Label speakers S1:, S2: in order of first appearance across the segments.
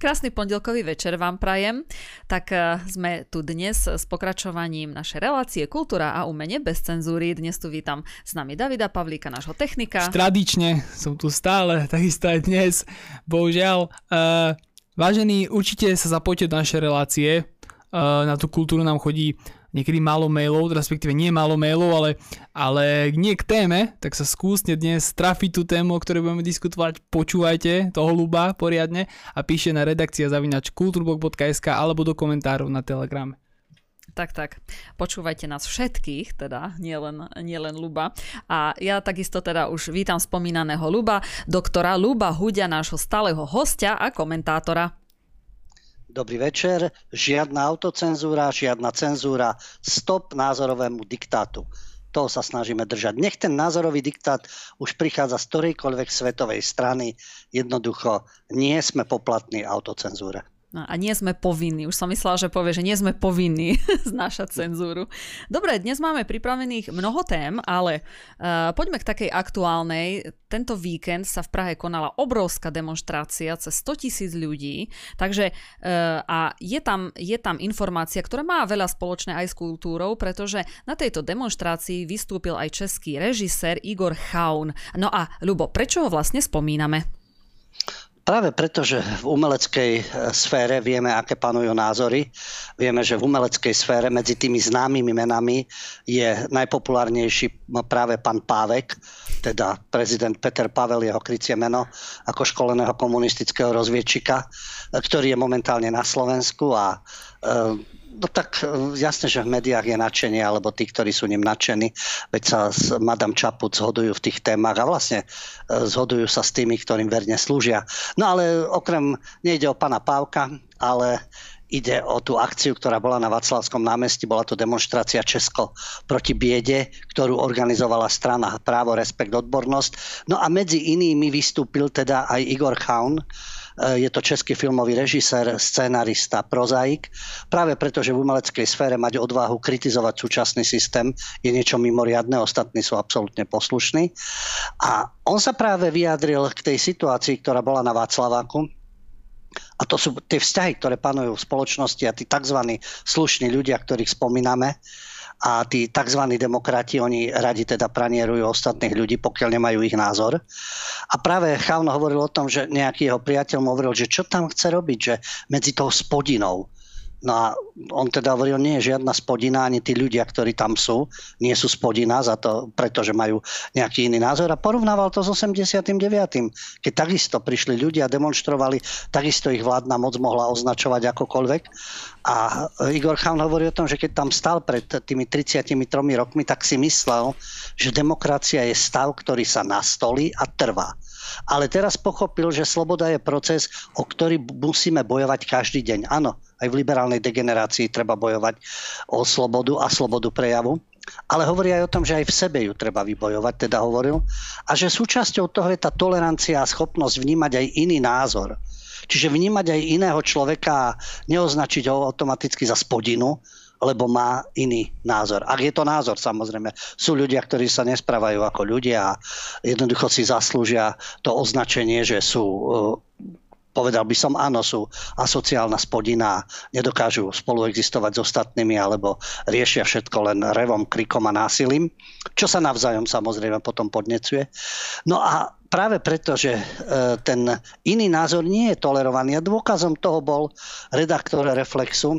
S1: Krásny pondelkový večer vám prajem. Tak e, sme tu dnes s pokračovaním našej relácie Kultúra a umenie bez cenzúry. Dnes tu vítam s nami Davida Pavlíka, nášho technika.
S2: Tradične som tu stále, takisto aj dnes. Bohužiaľ, uh, vážení, určite sa zapojte do našej relácie. Uh, na tú kultúru nám chodí niekedy málo mailov, respektíve nie málo mailov, ale, ale nie k téme, tak sa skúsne dnes trafiť tú tému, o ktorej budeme diskutovať, počúvajte toho ľuba poriadne a píšte na redakcia zavinač kulturblog.sk alebo do komentárov na Telegrame.
S1: Tak, tak. Počúvajte nás všetkých, teda nielen, nielen Luba. A ja takisto teda už vítam spomínaného Luba, doktora Luba Hudia, nášho stáleho hostia a komentátora.
S3: Dobrý večer. Žiadna autocenzúra, žiadna cenzúra. Stop názorovému diktátu. Toho sa snažíme držať. Nech ten názorový diktát už prichádza z ktorejkoľvek svetovej strany. Jednoducho nie sme poplatní autocenzúre.
S1: No a nie sme povinní. Už som myslela, že povie, že nie sme povinní znášať cenzúru. Dobre, dnes máme pripravených mnoho tém, ale uh, poďme k takej aktuálnej. Tento víkend sa v Prahe konala obrovská demonstrácia cez 100 tisíc ľudí, takže uh, a je tam, je tam informácia, ktorá má veľa spoločné aj s kultúrou, pretože na tejto demonstrácii vystúpil aj český režisér Igor Chaun. No a Ľubo, prečo ho vlastne spomíname?
S3: Práve preto, že v umeleckej e, sfére vieme, aké panujú názory. Vieme, že v umeleckej sfére medzi tými známymi menami je najpopulárnejší práve pán Pávek, teda prezident Peter Pavel, jeho krycie meno, ako školeného komunistického rozviedčika, e, ktorý je momentálne na Slovensku a e, No tak e, jasne, že v médiách je nadšenie, alebo tí, ktorí sú ním nadšení, veď sa s Madame Čaput zhodujú v tých témach a vlastne e, zhodujú sa s tými, ktorým verne slúžia. No ale okrem, nejde o pana Pávka, ale ide o tú akciu, ktorá bola na Vaclavskom námestí. Bola to demonstrácia Česko proti biede, ktorú organizovala strana Právo, Respekt, Odbornosť. No a medzi inými vystúpil teda aj Igor Chaun, je to český filmový režisér, scenarista, prozaik. Práve preto, že v umeleckej sfére mať odvahu kritizovať súčasný systém je niečo mimoriadne, ostatní sú absolútne poslušní. A on sa práve vyjadril k tej situácii, ktorá bola na Václaváku, a to sú tie vzťahy, ktoré panujú v spoločnosti a tí tzv. slušní ľudia, ktorých spomíname, a tí tzv. demokrati, oni radi teda pranierujú ostatných ľudí, pokiaľ nemajú ich názor. A práve Chaun hovoril o tom, že nejaký jeho priateľ mu hovoril, že čo tam chce robiť, že medzi tou spodinou. No a on teda hovoril, nie je žiadna spodina, ani tí ľudia, ktorí tam sú, nie sú spodina, za to, pretože majú nejaký iný názor. A porovnával to s 89. Keď takisto prišli ľudia, demonstrovali, takisto ich vládna moc mohla označovať akokoľvek. A Igor Chaun hovorí o tom, že keď tam stal pred tými 33 rokmi, tak si myslel, že demokracia je stav, ktorý sa nastolí a trvá ale teraz pochopil, že sloboda je proces, o ktorý musíme bojovať každý deň. Áno, aj v liberálnej degenerácii treba bojovať o slobodu a slobodu prejavu. Ale hovorí aj o tom, že aj v sebe ju treba vybojovať, teda hovoril. A že súčasťou toho je tá tolerancia a schopnosť vnímať aj iný názor. Čiže vnímať aj iného človeka a neoznačiť ho automaticky za spodinu, lebo má iný názor. Ak je to názor, samozrejme. Sú ľudia, ktorí sa nesprávajú ako ľudia a jednoducho si zaslúžia to označenie, že sú povedal by som, áno, sú asociálna spodina, nedokážu spolu existovať s ostatnými alebo riešia všetko len revom, krikom a násilím, čo sa navzájom samozrejme potom podnecuje. No a práve preto, že e, ten iný názor nie je tolerovaný a dôkazom toho bol redaktor Reflexu,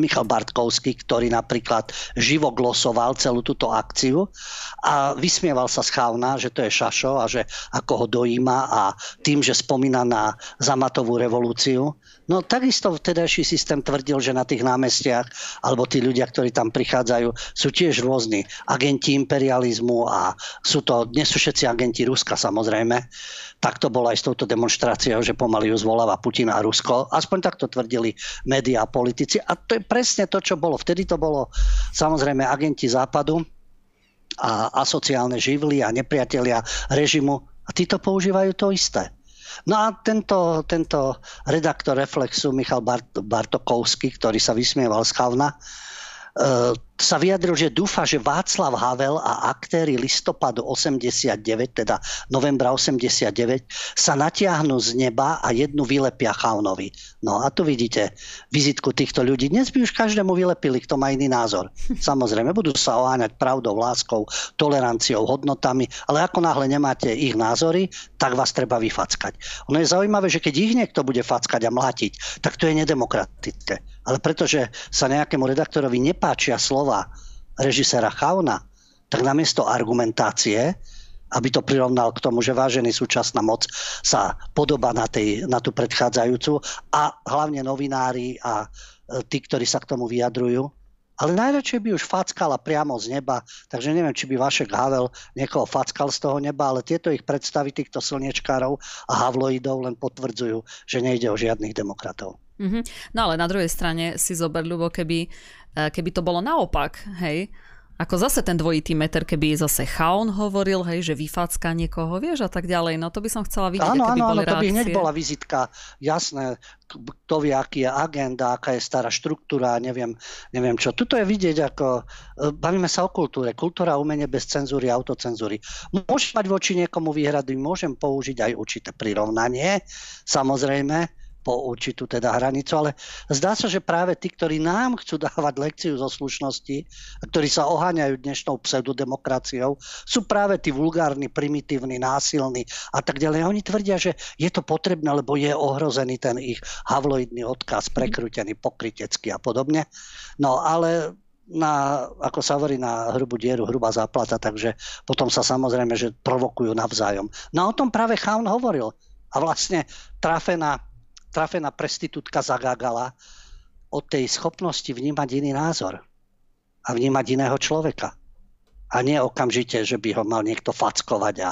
S3: Michal Bartkovský, ktorý napríklad živo glosoval celú túto akciu a vysmieval sa z že to je šašo a že ako ho dojíma a tým, že spomína na zamatovú revolúciu. No takisto vtedajší systém tvrdil, že na tých námestiach alebo tí ľudia, ktorí tam prichádzajú, sú tiež rôzni agenti imperializmu a sú to, dnes sú všetci agenti Ruska samozrejme, tak to bolo aj s touto demonstráciou, že pomaly ju zvoláva Putin a Rusko. Aspoň takto tvrdili médiá a politici. A to je presne to, čo bolo. Vtedy to bolo samozrejme agenti západu a asociálne živly a nepriatelia režimu. A títo používajú to isté. No a tento, tento redaktor Reflexu, Michal Bart, Bartokovský, ktorý sa vysmieval z Chavna, sa vyjadril, že dúfa, že Václav Havel a aktéry listopadu 89, teda novembra 89, sa natiahnu z neba a jednu vylepia Chaunovi. No a tu vidíte vizitku týchto ľudí. Dnes by už každému vylepili, kto má iný názor. Samozrejme, budú sa oháňať pravdou, láskou, toleranciou, hodnotami, ale ako náhle nemáte ich názory, tak vás treba vyfackať. Ono je zaujímavé, že keď ich niekto bude fackať a mlátiť, tak to je nedemokratické. Ale pretože sa nejakému redaktorovi nepáčia slova režiséra Chauna, tak namiesto argumentácie, aby to prirovnal k tomu, že vážený súčasná moc sa podobá na, tej, na tú predchádzajúcu a hlavne novinári a e, tí, ktorí sa k tomu vyjadrujú. Ale najradšej by už fackala priamo z neba, takže neviem, či by Vašek Havel niekoho fackal z toho neba, ale tieto ich predstavy týchto slniečkárov a havloidov len potvrdzujú, že nejde o žiadnych demokratov.
S1: Mm-hmm. No ale na druhej strane si zober, ľubo, keby, eh, keby to bolo naopak, hej, ako zase ten dvojitý meter, keby zase Chaun hovoril, hej, že vyfacka niekoho, vieš, a tak ďalej. No to by som chcela vidieť,
S3: áno,
S1: aké by
S3: áno,
S1: boli
S3: áno, to by hneď bola vizitka, jasné, kto vie, aký je agenda, aká je stará štruktúra, neviem, neviem čo. Tuto je vidieť, ako eh, bavíme sa o kultúre. Kultúra, umenie bez cenzúry, autocenzúry. Môžem mať voči niekomu výhrady, môžem použiť aj určité prirovnanie, samozrejme, po určitú teda hranicu, ale zdá sa, že práve tí, ktorí nám chcú dávať lekciu zo slušnosti, ktorí sa oháňajú dnešnou pseudodemokraciou, sú práve tí vulgárni, primitívni, násilní a tak ďalej. Oni tvrdia, že je to potrebné, lebo je ohrozený ten ich havloidný odkaz, prekrútený, pokrytecký a podobne. No ale na, ako sa hovorí, na hrubú dieru, hrubá záplata, takže potom sa samozrejme, že provokujú navzájom. No a o tom práve Chaun hovoril. A vlastne trafená trafená prestitútka zagágala o tej schopnosti vnímať iný názor a vnímať iného človeka a nie okamžite, že by ho mal niekto fackovať a,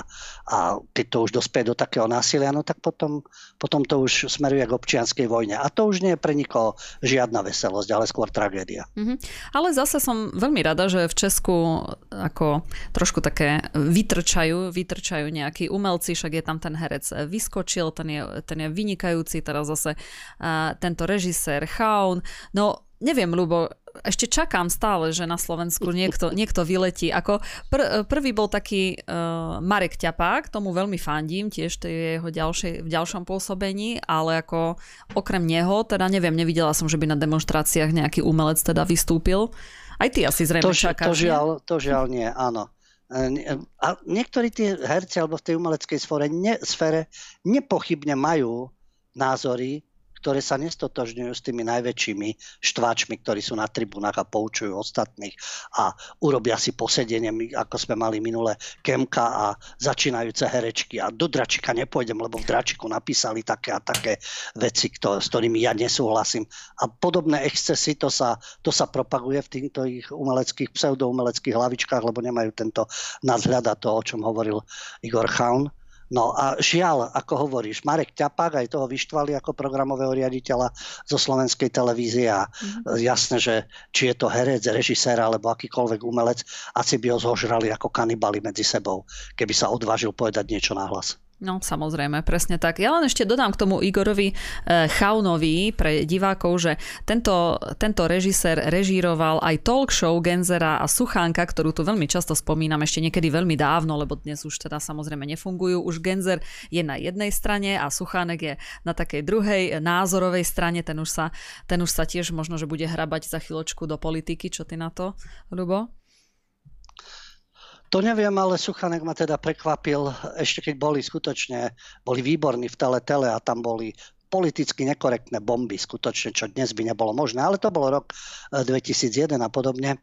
S3: a keď to už dospie do takého násilia, no tak potom, potom to už smeruje k občianskej vojne. A to už nie je pre nikoho žiadna veselosť, ale skôr tragédia. Mm-hmm.
S1: Ale zase som veľmi rada, že v Česku ako trošku také vytrčajú, vytrčajú nejakí umelci, však je tam ten herec vyskočil, ten je, ten je vynikajúci, teraz zase uh, tento režisér Chaun. No neviem, Lubo, ešte čakám stále, že na Slovensku niekto, niekto vyletí. Ako pr- prvý bol taký uh, Marek Ťapák, tomu veľmi fandím, tiež to je jeho ďalšie, v ďalšom pôsobení, ale ako okrem neho, teda neviem, nevidela som, že by na demonstráciách nejaký umelec teda vystúpil. Aj ty asi zrejme to, čakáš.
S3: To žiaľ, to žiaľ nie, áno. E, a niektorí tí herci alebo v tej umeleckej sfére, ne, sfére nepochybne majú názory, ktoré sa nestotožňujú s tými najväčšími štváčmi, ktorí sú na tribunách a poučujú ostatných a urobia si posedenie, ako sme mali minule Kemka a začínajúce herečky a do Dračika nepôjdem, lebo v Dračiku napísali také a také veci, kto, s ktorými ja nesúhlasím. A podobné excesy, to sa, to sa propaguje v týchto ich umeleckých, pseudoumeleckých hlavičkách, lebo nemajú tento nadhľad a to, o čom hovoril Igor Chaun. No a žiaľ, ako hovoríš, Marek Ťapák aj toho vyštvali ako programového riaditeľa zo slovenskej televízie a mm-hmm. jasné, že či je to herec, režisér alebo akýkoľvek umelec, asi by ho zožrali ako kanibali medzi sebou, keby sa odvážil povedať niečo nahlas.
S1: No samozrejme, presne tak. Ja len ešte dodám k tomu Igorovi e, Chaunovi pre divákov, že tento, tento režisér režíroval aj talk show Genzera a Suchánka, ktorú tu veľmi často spomínam, ešte niekedy veľmi dávno, lebo dnes už teda samozrejme nefungujú. Už Genzer je na jednej strane a Suchánek je na takej druhej názorovej strane. Ten už sa, ten už sa tiež možno, že bude hrabať za chvíľočku do politiky. Čo ty na to, Ľubo?
S3: To neviem, ale Suchanek ma teda prekvapil, ešte keď boli skutočne, boli výborní v tele tele a tam boli politicky nekorektné bomby, skutočne, čo dnes by nebolo možné, ale to bol rok 2001 a podobne.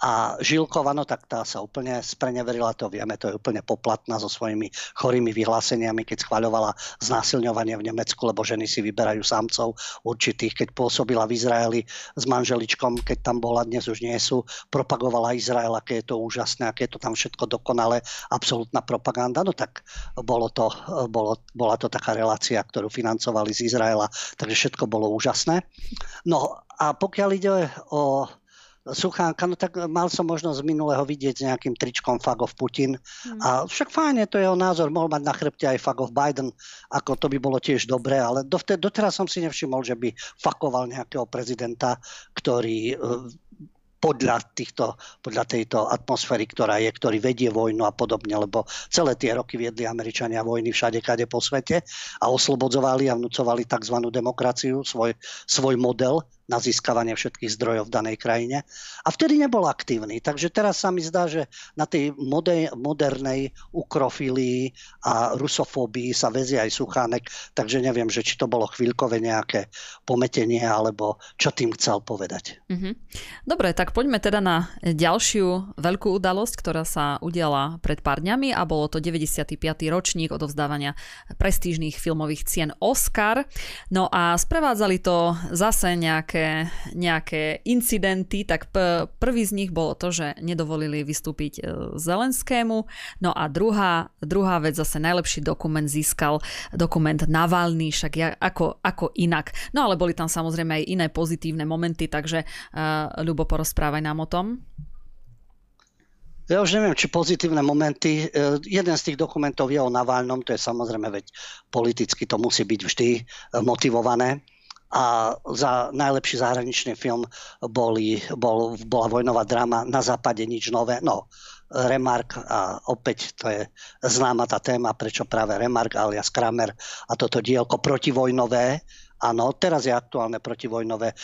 S3: A Žilkova, no tak tá sa úplne spreneverila, to vieme, to je úplne poplatná so svojimi chorými vyhláseniami, keď schváľovala znásilňovanie v Nemecku, lebo ženy si vyberajú samcov určitých, keď pôsobila v Izraeli s manželičkom, keď tam bola, dnes už nie sú, propagovala Izrael, aké je to úžasné, aké je to tam všetko dokonale, absolútna propaganda, no tak bolo to, bolo, bola to taká relácia, ktorú financovali z Izraela, takže všetko bolo úžasné. No a pokiaľ ide o Suchánka, no tak mal som možnosť z minulého vidieť s nejakým tričkom Fagov Putin. Mm. A však fajn je to jeho názor, mohol mať na chrbte aj Fagov Biden, ako to by bolo tiež dobré, ale doteraz som si nevšimol, že by fakoval nejakého prezidenta, ktorý e, podľa, týchto, podľa tejto atmosféry, ktorá je, ktorý vedie vojnu a podobne, lebo celé tie roky viedli Američania vojny všade, kade po svete a oslobodzovali a vnúcovali tzv. demokraciu, svoj, svoj model na získavanie všetkých zdrojov v danej krajine. A vtedy nebol aktívny. Takže teraz sa mi zdá, že na tej moder- modernej ukrofilii a rusofóbii sa vezie aj Suchánek, takže neviem, že či to bolo chvíľkové nejaké pometenie, alebo čo tým chcel povedať. Mm-hmm.
S1: Dobre, tak poďme teda na ďalšiu veľkú udalosť, ktorá sa udiala pred pár dňami a bolo to 95. ročník odovzdávania prestížnych filmových cien Oscar. No a sprevádzali to zase nejaké nejaké, nejaké incidenty, tak p- prvý z nich bolo to, že nedovolili vystúpiť e, Zelenskému. No a druhá, druhá vec, zase najlepší dokument získal dokument Navalny, však ja, ako, ako inak. No ale boli tam samozrejme aj iné pozitívne momenty, takže uh, Ľubo, porozprávaj nám o tom.
S3: Ja už neviem, či pozitívne momenty. E, jeden z tých dokumentov je o Navalnom, to je samozrejme, veď politicky to musí byť vždy motivované a za najlepší zahraničný film boli, bol, bola vojnová drama Na západe nič nové. No, Remark a opäť to je známa tá téma, prečo práve Remark alias Kramer a toto dielko protivojnové. Áno, teraz je aktuálne protivojnové.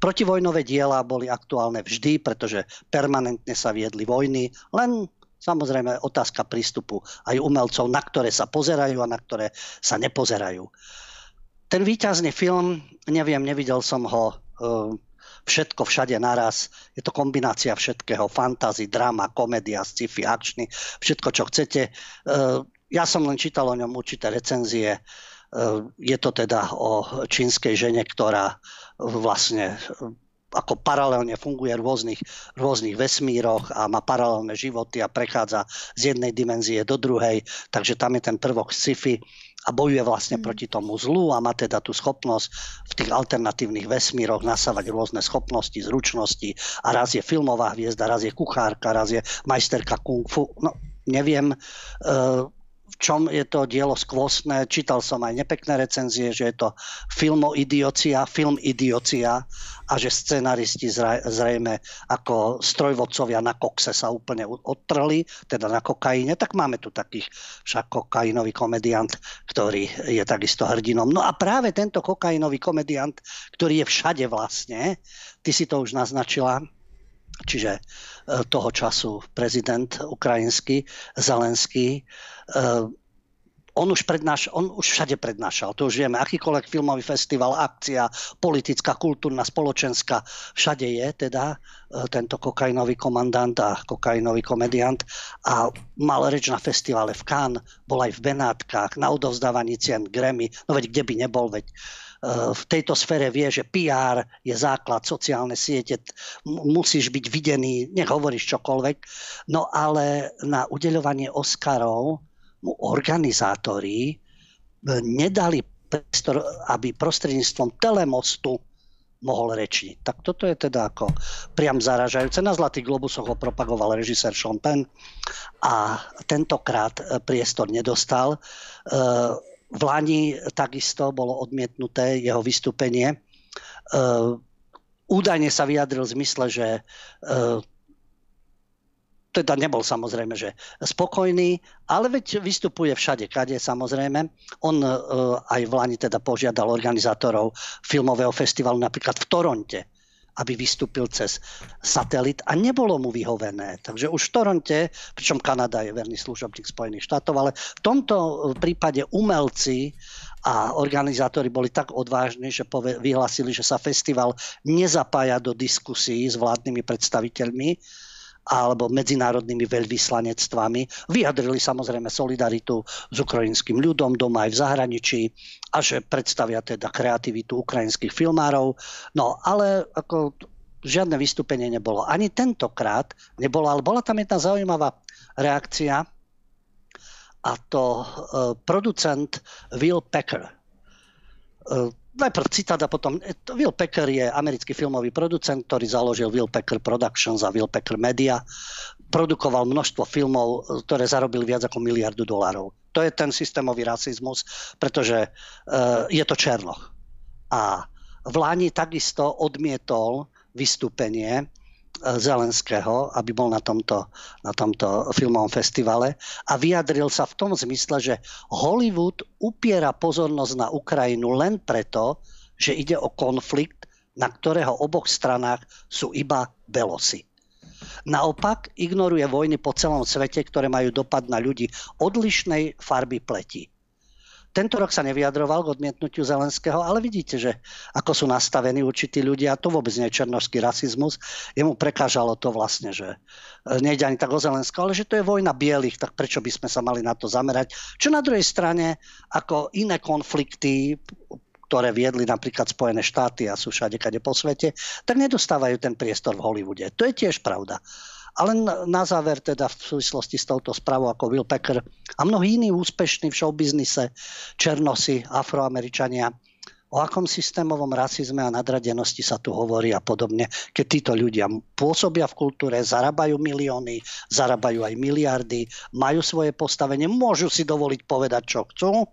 S3: Protivojnové diela boli aktuálne vždy, pretože permanentne sa viedli vojny, len samozrejme otázka prístupu aj umelcov, na ktoré sa pozerajú a na ktoré sa nepozerajú. Ten výťazný film, neviem, nevidel som ho e, všetko všade naraz. Je to kombinácia všetkého, fantasy, drama, komédia, sci-fi, akčný, všetko, čo chcete. E, ja som len čítal o ňom určité recenzie. E, je to teda o čínskej žene, ktorá vlastne ako paralelne funguje v rôznych, rôznych vesmíroch a má paralelné životy a prechádza z jednej dimenzie do druhej. Takže tam je ten prvok sci-fi a bojuje vlastne mm. proti tomu zlu a má teda tú schopnosť v tých alternatívnych vesmíroch nasávať rôzne schopnosti, zručnosti a raz je filmová hviezda, raz je kuchárka, raz je majsterka kung fu. No, neviem, uh, v čom je to dielo skvostné. Čítal som aj nepekné recenzie, že je to filmoidiocia, film idiocia a že scenaristi zrejme ako strojvodcovia na kokse sa úplne odtrli, teda na kokaine, tak máme tu takých však kokainový komediant, ktorý je takisto hrdinom. No a práve tento kokainový komediant, ktorý je všade vlastne, ty si to už naznačila, čiže e, toho času prezident ukrajinský Zelenský on už, prednáš, on už všade prednášal, to už vieme, akýkoľvek filmový festival, akcia, politická, kultúrna, spoločenská, všade je teda uh, tento kokainový komandant a kokainový komediant. A mal reč na festivale v Cannes, bol aj v Benátkach, na odovzdávaní cien Grammy, no veď kde by nebol, veď uh, v tejto sfére vie, že PR je základ, sociálne siete, musíš byť videný, nech hovoríš čokoľvek. No ale na udeľovanie Oscarov mu organizátori e, nedali priestor, aby prostredníctvom telemostu mohol rečiť. Tak toto je teda ako priam zaražajúce. Na Zlatých globusoch ho propagoval režisér Sean Penn a tentokrát e, priestor nedostal. E, v Lani takisto bolo odmietnuté jeho vystúpenie. Údajne sa vyjadril v zmysle, že teda nebol samozrejme, že spokojný, ale veď vystupuje všade, kade samozrejme. On e, aj v Lani teda požiadal organizátorov filmového festivalu napríklad v Toronte, aby vystúpil cez satelit a nebolo mu vyhovené. Takže už v Toronte, pričom Kanada je verný služobník Spojených štátov, ale v tomto prípade umelci a organizátori boli tak odvážni, že vyhlasili, že sa festival nezapája do diskusí s vládnymi predstaviteľmi, alebo medzinárodnými veľvyslanectvami. Vyjadrili samozrejme solidaritu s ukrajinským ľudom doma aj v zahraničí a že predstavia teda kreativitu ukrajinských filmárov. No ale ako žiadne vystúpenie nebolo. Ani tentokrát nebolo, ale bola tam jedna zaujímavá reakcia a to uh, producent Will Packer. Uh, najprv citát a potom... E, Will Packer je americký filmový producent, ktorý založil Will Packer Productions a Will Packer Media. Produkoval množstvo filmov, e, ktoré zarobili viac ako miliardu dolárov. To je ten systémový rasizmus, pretože je to Černoch. A v Lani takisto odmietol vystúpenie Zelenského, aby bol na tomto, na tomto filmovom festivale a vyjadril sa v tom zmysle, že Hollywood upiera pozornosť na Ukrajinu len preto, že ide o konflikt, na ktorého oboch stranách sú iba belosy. Naopak ignoruje vojny po celom svete, ktoré majú dopad na ľudí odlišnej farby pleti. Tento rok sa nevyjadroval k odmietnutiu Zelenského, ale vidíte, že ako sú nastavení určití ľudia, to vôbec nie je černovský rasizmus. Jemu prekážalo to vlastne, že e, nejde ani tak o Zelenského, ale že to je vojna bielých, tak prečo by sme sa mali na to zamerať. Čo na druhej strane, ako iné konflikty, ktoré viedli napríklad Spojené štáty a sú všade kade po svete, tak nedostávajú ten priestor v Hollywoode. To je tiež pravda. Ale na záver teda v súvislosti s touto správou ako Will Packer a mnohí iní úspešní v showbiznise, černosi, afroameričania, o akom systémovom rasizme a nadradenosti sa tu hovorí a podobne, keď títo ľudia pôsobia v kultúre, zarábajú milióny, zarábajú aj miliardy, majú svoje postavenie, môžu si dovoliť povedať, čo chcú,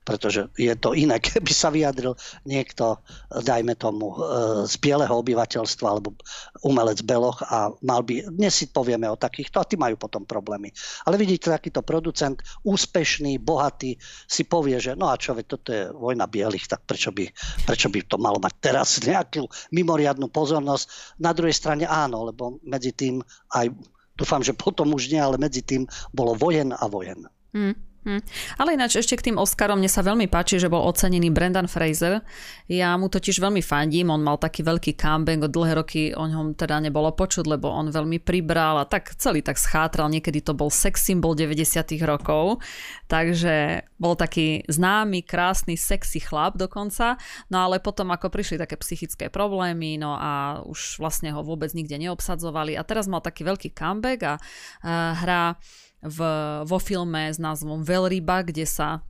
S3: pretože je to iné, keby sa vyjadril niekto, dajme tomu, e, z bieleho obyvateľstva alebo umelec beloch a mal by, dnes si povieme o takýchto a tí majú potom problémy. Ale vidíte, takýto producent, úspešný, bohatý, si povie, že no a čo, veď toto je vojna bielých, tak prečo by, prečo by to malo mať teraz nejakú mimoriadnú pozornosť. Na druhej strane áno, lebo medzi tým aj, dúfam, že potom už nie, ale medzi tým bolo vojen a vojen. Mm.
S1: Hm. Ale ináč ešte k tým Oscarom. Mne sa veľmi páči, že bol ocenený Brendan Fraser. Ja mu totiž veľmi fandím, on mal taký veľký comeback, od dlhé roky o ňom teda nebolo počuť, lebo on veľmi pribral a tak celý tak schátral, niekedy to bol sex symbol 90 rokov, takže bol taký známy, krásny, sexy chlap dokonca, no ale potom ako prišli také psychické problémy, no a už vlastne ho vôbec nikde neobsadzovali. A teraz mal taký veľký comeback a, a hrá v, vo filme s názvom Veľryba, kde sa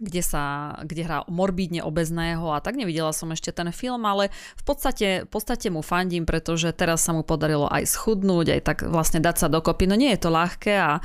S1: kde sa, kde hrá morbídne obezného a tak nevidela som ešte ten film, ale v podstate, v podstate mu fandím, pretože teraz sa mu podarilo aj schudnúť, aj tak vlastne dať sa dokopy. No nie je to ľahké a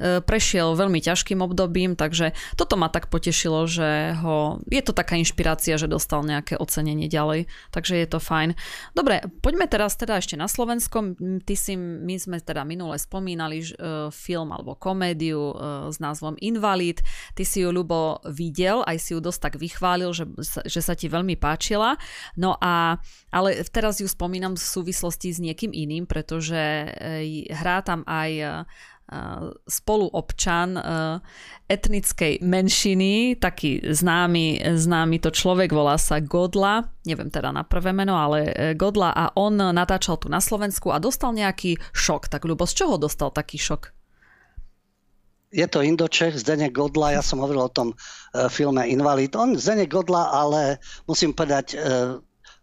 S1: prešiel veľmi ťažkým obdobím, takže toto ma tak potešilo, že ho, je to taká inšpirácia, že dostal nejaké ocenenie ďalej, takže je to fajn. Dobre, poďme teraz teda ešte na Slovensko. Ty si, my sme teda minule spomínali uh, film alebo komédiu uh, s názvom Invalid. Ty si ju, Ľubo, videl, aj si ju dosť tak vychválil, že, že sa ti veľmi páčila. No a, ale teraz ju spomínam v súvislosti s niekým iným, pretože hrá tam aj spoluobčan etnickej menšiny, taký známy, známy to človek, volá sa Godla, neviem teda na prvé meno, ale e, Godla a on natáčal tu na Slovensku a dostal nejaký šok. Tak Ľubo, z čoho dostal taký šok?
S3: Je to Indočech, Zdenek Godla, ja som hovoril o tom filme Invalid. On, Zdenek Godla, ale musím povedať,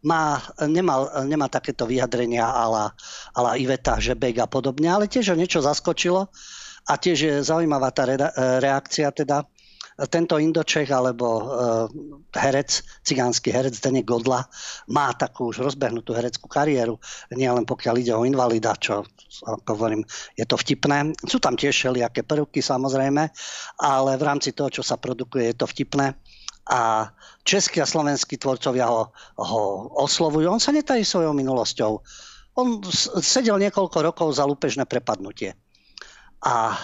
S3: má, nemal, nemá takéto vyjadrenia ala, ala Iveta Žebek a podobne, ale tiež ho niečo zaskočilo. A tiež je zaujímavá tá reakcia teda. Tento Indočech alebo uh, herec, cigánsky herec Denek Godla má takú už rozbehnutú hereckú kariéru, nielen pokiaľ ide o invalida, čo ako hovorím, je to vtipné. Sú tam tiež všelijaké prvky samozrejme, ale v rámci toho, čo sa produkuje, je to vtipné. A českí a slovenskí tvorcovia ho, ho oslovujú. On sa netají svojou minulosťou. On sedel niekoľko rokov za lúpežné prepadnutie. A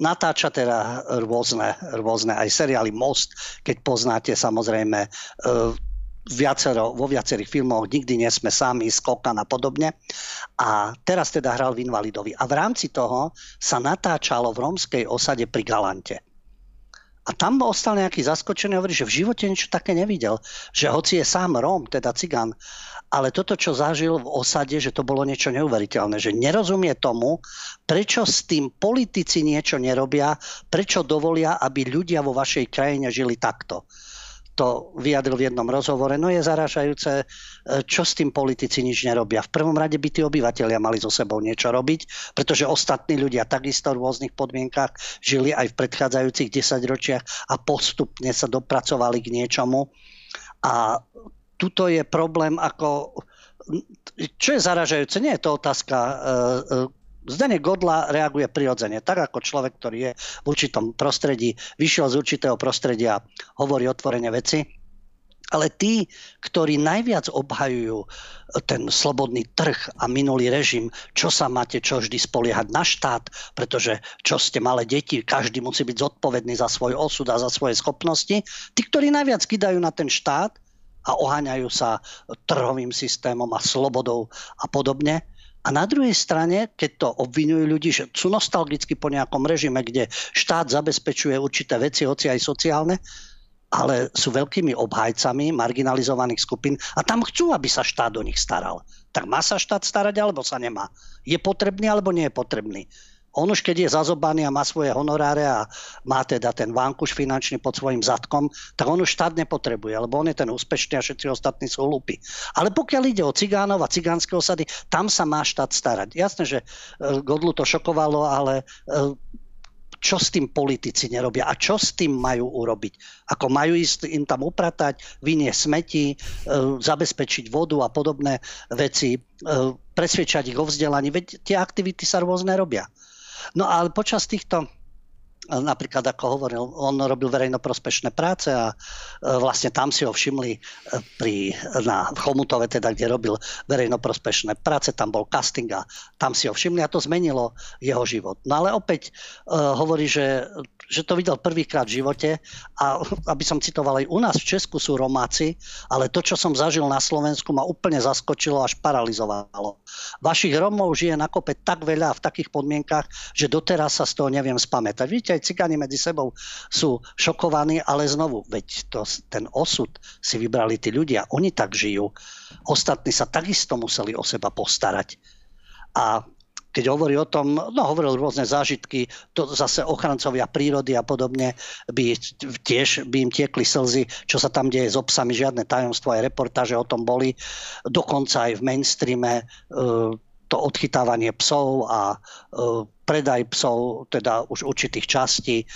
S3: natáča teda rôzne, rôzne aj seriály Most, keď poznáte samozrejme e, viacero, vo viacerých filmoch Nikdy nesme sami, Skokan a podobne. A teraz teda hral v Invalidovi. A v rámci toho sa natáčalo v rómskej osade pri Galante. A tam ostal nejaký zaskočený, hovorí, že v živote niečo také nevidel. Že hoci je sám Róm, teda cigán, ale toto, čo zažil v osade, že to bolo niečo neuveriteľné, že nerozumie tomu, prečo s tým politici niečo nerobia, prečo dovolia, aby ľudia vo vašej krajine žili takto to vyjadril v jednom rozhovore, no je zaražajúce, e, čo s tým politici nič nerobia. V prvom rade by tí obyvateľia mali so sebou niečo robiť, pretože ostatní ľudia takisto v rôznych podmienkach žili aj v predchádzajúcich desaťročiach a postupne sa dopracovali k niečomu. A tuto je problém ako... Čo je zaražajúce? Nie je to otázka e, e, Zdenek Godla reaguje prirodzene, tak ako človek, ktorý je v určitom prostredí, vyšiel z určitého prostredia, hovorí otvorene veci. Ale tí, ktorí najviac obhajujú ten slobodný trh a minulý režim, čo sa máte čo vždy spoliehať na štát, pretože čo ste malé deti, každý musí byť zodpovedný za svoj osud a za svoje schopnosti. Tí, ktorí najviac kidajú na ten štát a oháňajú sa trhovým systémom a slobodou a podobne, a na druhej strane, keď to obvinujú ľudí, že sú nostalgicky po nejakom režime, kde štát zabezpečuje určité veci, hoci aj sociálne, ale sú veľkými obhajcami marginalizovaných skupín a tam chcú, aby sa štát o nich staral. Tak má sa štát starať, alebo sa nemá? Je potrebný, alebo nie je potrebný? On už keď je zazobaný a má svoje honoráre a má teda ten vánkuš finančný pod svojim zadkom, tak on už štát nepotrebuje, lebo on je ten úspešný a všetci ostatní sú hlúpi. Ale pokiaľ ide o cigánov a cigánske osady, tam sa má štát starať. Jasné, že e, Godlu to šokovalo, ale e, čo s tým politici nerobia a čo s tým majú urobiť. Ako majú ísť im tam upratať, vynie smeti, e, zabezpečiť vodu a podobné veci, presvedčať ich o vzdelaní. Veď tie aktivity sa rôzne robia. No ale počas týchto napríklad ako hovoril, on robil verejnoprospešné práce a e, vlastne tam si ho všimli e, pri, na Chomutove, teda, kde robil verejnoprospešné práce, tam bol casting a tam si ho všimli a to zmenilo jeho život. No ale opäť uh, hovorí, že že to videl prvýkrát v živote a aby som citoval aj u nás v Česku sú Romáci, ale to, čo som zažil na Slovensku, ma úplne zaskočilo až paralizovalo. Vašich Romov žije na kope tak veľa v takých podmienkach, že doteraz sa z toho neviem spamätať. Vidíte, aj cigáni medzi sebou sú šokovaní, ale znovu, veď to, ten osud si vybrali tí ľudia, oni tak žijú. Ostatní sa takisto museli o seba postarať. A keď hovorí o tom, no hovoril rôzne zážitky, to zase ochrancovia prírody a podobne, by tiež by im tiekli slzy, čo sa tam deje s obsami, žiadne tajomstvo, aj reportáže o tom boli, dokonca aj v mainstreame e, to odchytávanie psov a e, predaj psov, teda už určitých častí, e,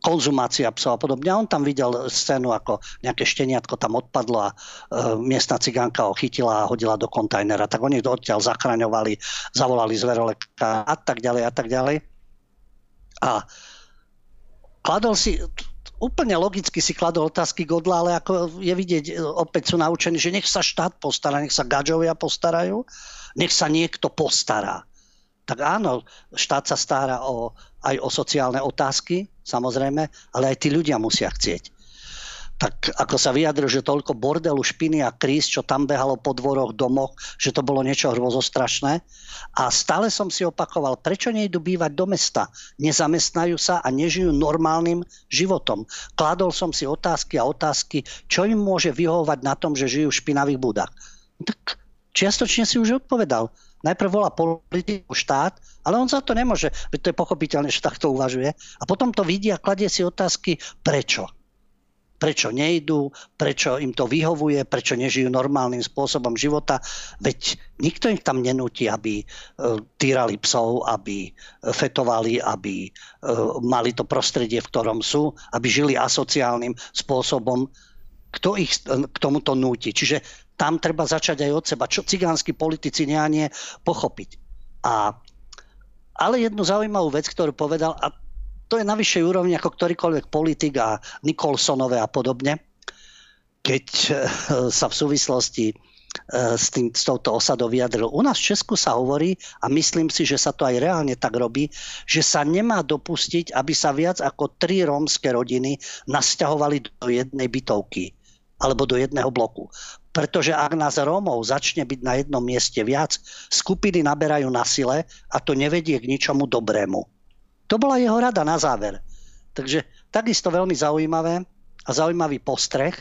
S3: konzumácia psov a podobne. A on tam videl scénu, ako nejaké šteniatko tam odpadlo a e, miestna cigánka ho chytila a hodila do kontajnera. Tak oni to odtiaľ zachraňovali, zavolali zveroleka a tak ďalej a tak ďalej. A kladol si, úplne logicky si kladol otázky Godla, ale ako je vidieť, e, opäť sú naučení, že nech sa štát postará, nech sa gadžovia postarajú, nech sa niekto postará. Tak áno, štát sa stará o aj o sociálne otázky, samozrejme, ale aj tí ľudia musia chcieť. Tak ako sa vyjadril, že toľko bordelu, špiny a kríz, čo tam behalo po dvoroch, domoch, že to bolo niečo hrozostrašné. A stále som si opakoval, prečo nejdu bývať do mesta, nezamestnajú sa a nežijú normálnym životom. Kladol som si otázky a otázky, čo im môže vyhovovať na tom, že žijú v špinavých budách. Tak čiastočne si už odpovedal najprv volá politiku štát, ale on za to nemôže, to je pochopiteľné, že takto uvažuje. A potom to vidí a kladie si otázky, prečo. Prečo nejdú, prečo im to vyhovuje, prečo nežijú normálnym spôsobom života. Veď nikto ich tam nenúti, aby e, týrali psov, aby e, fetovali, aby e, mali to prostredie, v ktorom sú, aby žili asociálnym spôsobom. Kto ich k tomuto núti? Čiže tam treba začať aj od seba, čo cigánsky politici nie, pochopiť. A, ale jednu zaujímavú vec, ktorú povedal, a to je na vyššej úrovni ako ktorýkoľvek politik a Nikolsonové a podobne, keď eh, sa v súvislosti eh, s, tým, s touto osadou vyjadril. U nás v Česku sa hovorí, a myslím si, že sa to aj reálne tak robí, že sa nemá dopustiť, aby sa viac ako tri rómske rodiny nasťahovali do jednej bytovky alebo do jedného bloku. Pretože ak nás Rómov začne byť na jednom mieste viac, skupiny naberajú na sile a to nevedie k ničomu dobrému. To bola jeho rada na záver. Takže takisto veľmi zaujímavé a zaujímavý postreh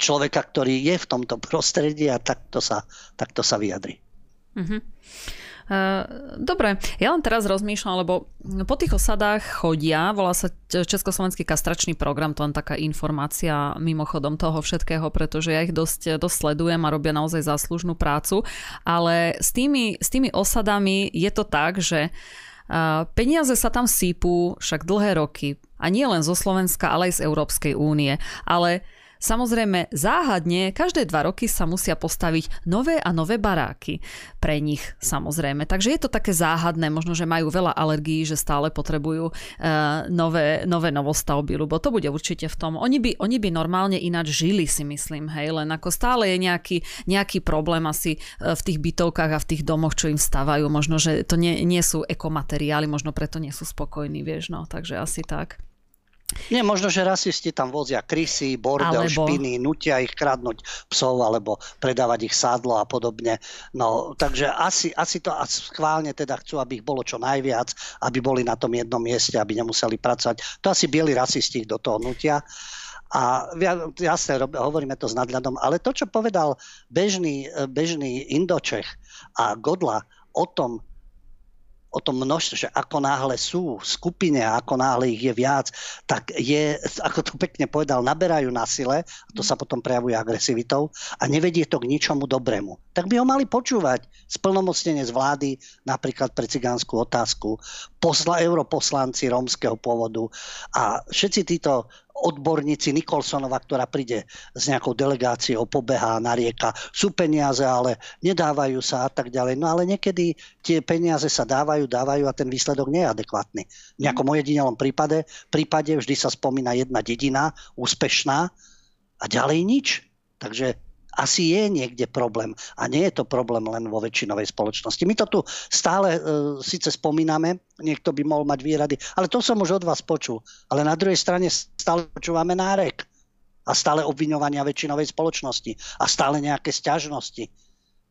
S3: človeka, ktorý je v tomto prostredí a takto sa, takto sa vyjadri. Mm-hmm.
S1: Eh, dobre, ja len teraz rozmýšľam, lebo po tých osadách chodia, volá sa Československý kastračný program, to len taká informácia mimochodom toho všetkého, pretože ja ich dosť, dosť sledujem a robia naozaj záslužnú prácu, ale s tými, s tými osadami je to tak, že eh, peniaze sa tam sípú však dlhé roky. A nie len zo Slovenska, ale aj z Európskej únie, ale Samozrejme, záhadne, každé dva roky sa musia postaviť nové a nové baráky pre nich, samozrejme. Takže je to také záhadné, možno, že majú veľa alergií, že stále potrebujú uh, nové, nové novostavby, lebo to bude určite v tom. Oni by, oni by normálne ináč žili, si myslím, hej, len ako stále je nejaký, nejaký problém asi uh, v tých bytovkách a v tých domoch, čo im stávajú. Možno, že to nie, nie sú ekomateriály, možno preto nie sú spokojní, vieš, no, takže asi tak.
S3: Nie, možno, že rasisti tam vozia krysy, bordel, alebo... špiny, nutia ich kradnúť psov alebo predávať ich sádlo a podobne. No, takže asi, asi to schválne teda chcú, aby ich bolo čo najviac, aby boli na tom jednom mieste, aby nemuseli pracovať. To asi bieli rasisti ich do toho nutia. A jasne, hovoríme to s nadľadom, ale to, čo povedal bežný, bežný Indočech a Godla o tom, o tom množstve, že ako náhle sú v skupine ako náhle ich je viac, tak je, ako to pekne povedal, naberajú na sile, a to sa potom prejavuje agresivitou a nevedie to k ničomu dobrému. Tak by ho mali počúvať splnomocnenie z vlády, napríklad pre cigánsku otázku, posla, europoslanci rómskeho pôvodu a všetci títo odborníci Nikolsonova, ktorá príde s nejakou delegáciou, pobehá, narieka, sú peniaze, ale nedávajú sa a tak ďalej. No ale niekedy tie peniaze sa dávajú, dávajú a ten výsledok nie je adekvátny. V nejakom ojedinelom prípade, prípade vždy sa spomína jedna dedina, úspešná a ďalej nič. Takže asi je niekde problém. A nie je to problém len vo väčšinovej spoločnosti. My to tu stále e, síce spomíname, niekto by mohol mať výrady, ale to som už od vás počul. Ale na druhej strane stále počúvame nárek a stále obviňovania väčšinovej spoločnosti a stále nejaké sťažnosti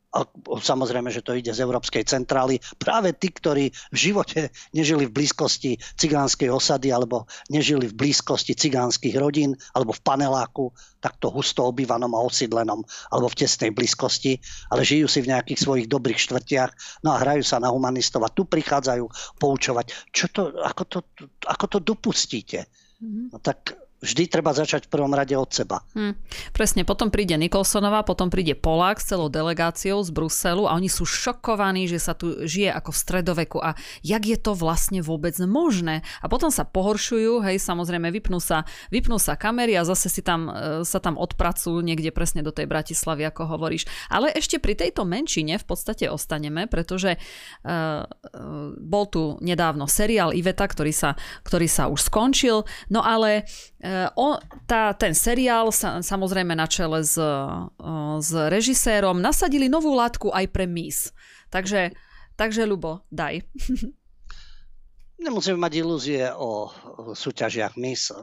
S3: a samozrejme, že to ide z Európskej centrály, práve tí, ktorí v živote nežili v blízkosti cigánskej osady alebo nežili v blízkosti cigánskych rodín alebo v paneláku, takto husto obývanom a osídlenom alebo v tesnej blízkosti, ale žijú si v nejakých svojich dobrých štvrtiach, no a hrajú sa na humanistov a tu prichádzajú poučovať. Čo to, ako, to, ako to dopustíte? Mm-hmm. No tak vždy treba začať v prvom rade od seba.
S1: Hmm, presne, potom príde Nikolsonová, potom príde Polák s celou delegáciou z Bruselu a oni sú šokovaní, že sa tu žije ako v stredoveku a jak je to vlastne vôbec možné. A potom sa pohoršujú, hej, samozrejme vypnú sa, vypnú sa kamery a zase si tam, e, sa tam odpracujú niekde presne do tej Bratislavy, ako hovoríš. Ale ešte pri tejto menšine v podstate ostaneme, pretože uh, bol tu nedávno seriál Iveta, ktorý sa, ktorý sa už skončil, no ale Uh, on, tá, ten seriál sa, samozrejme na čele s, uh, s režisérom nasadili novú látku aj pre Miss. Takže, takže Lubo, daj.
S3: Nemusíme mať ilúzie o súťažiach Miss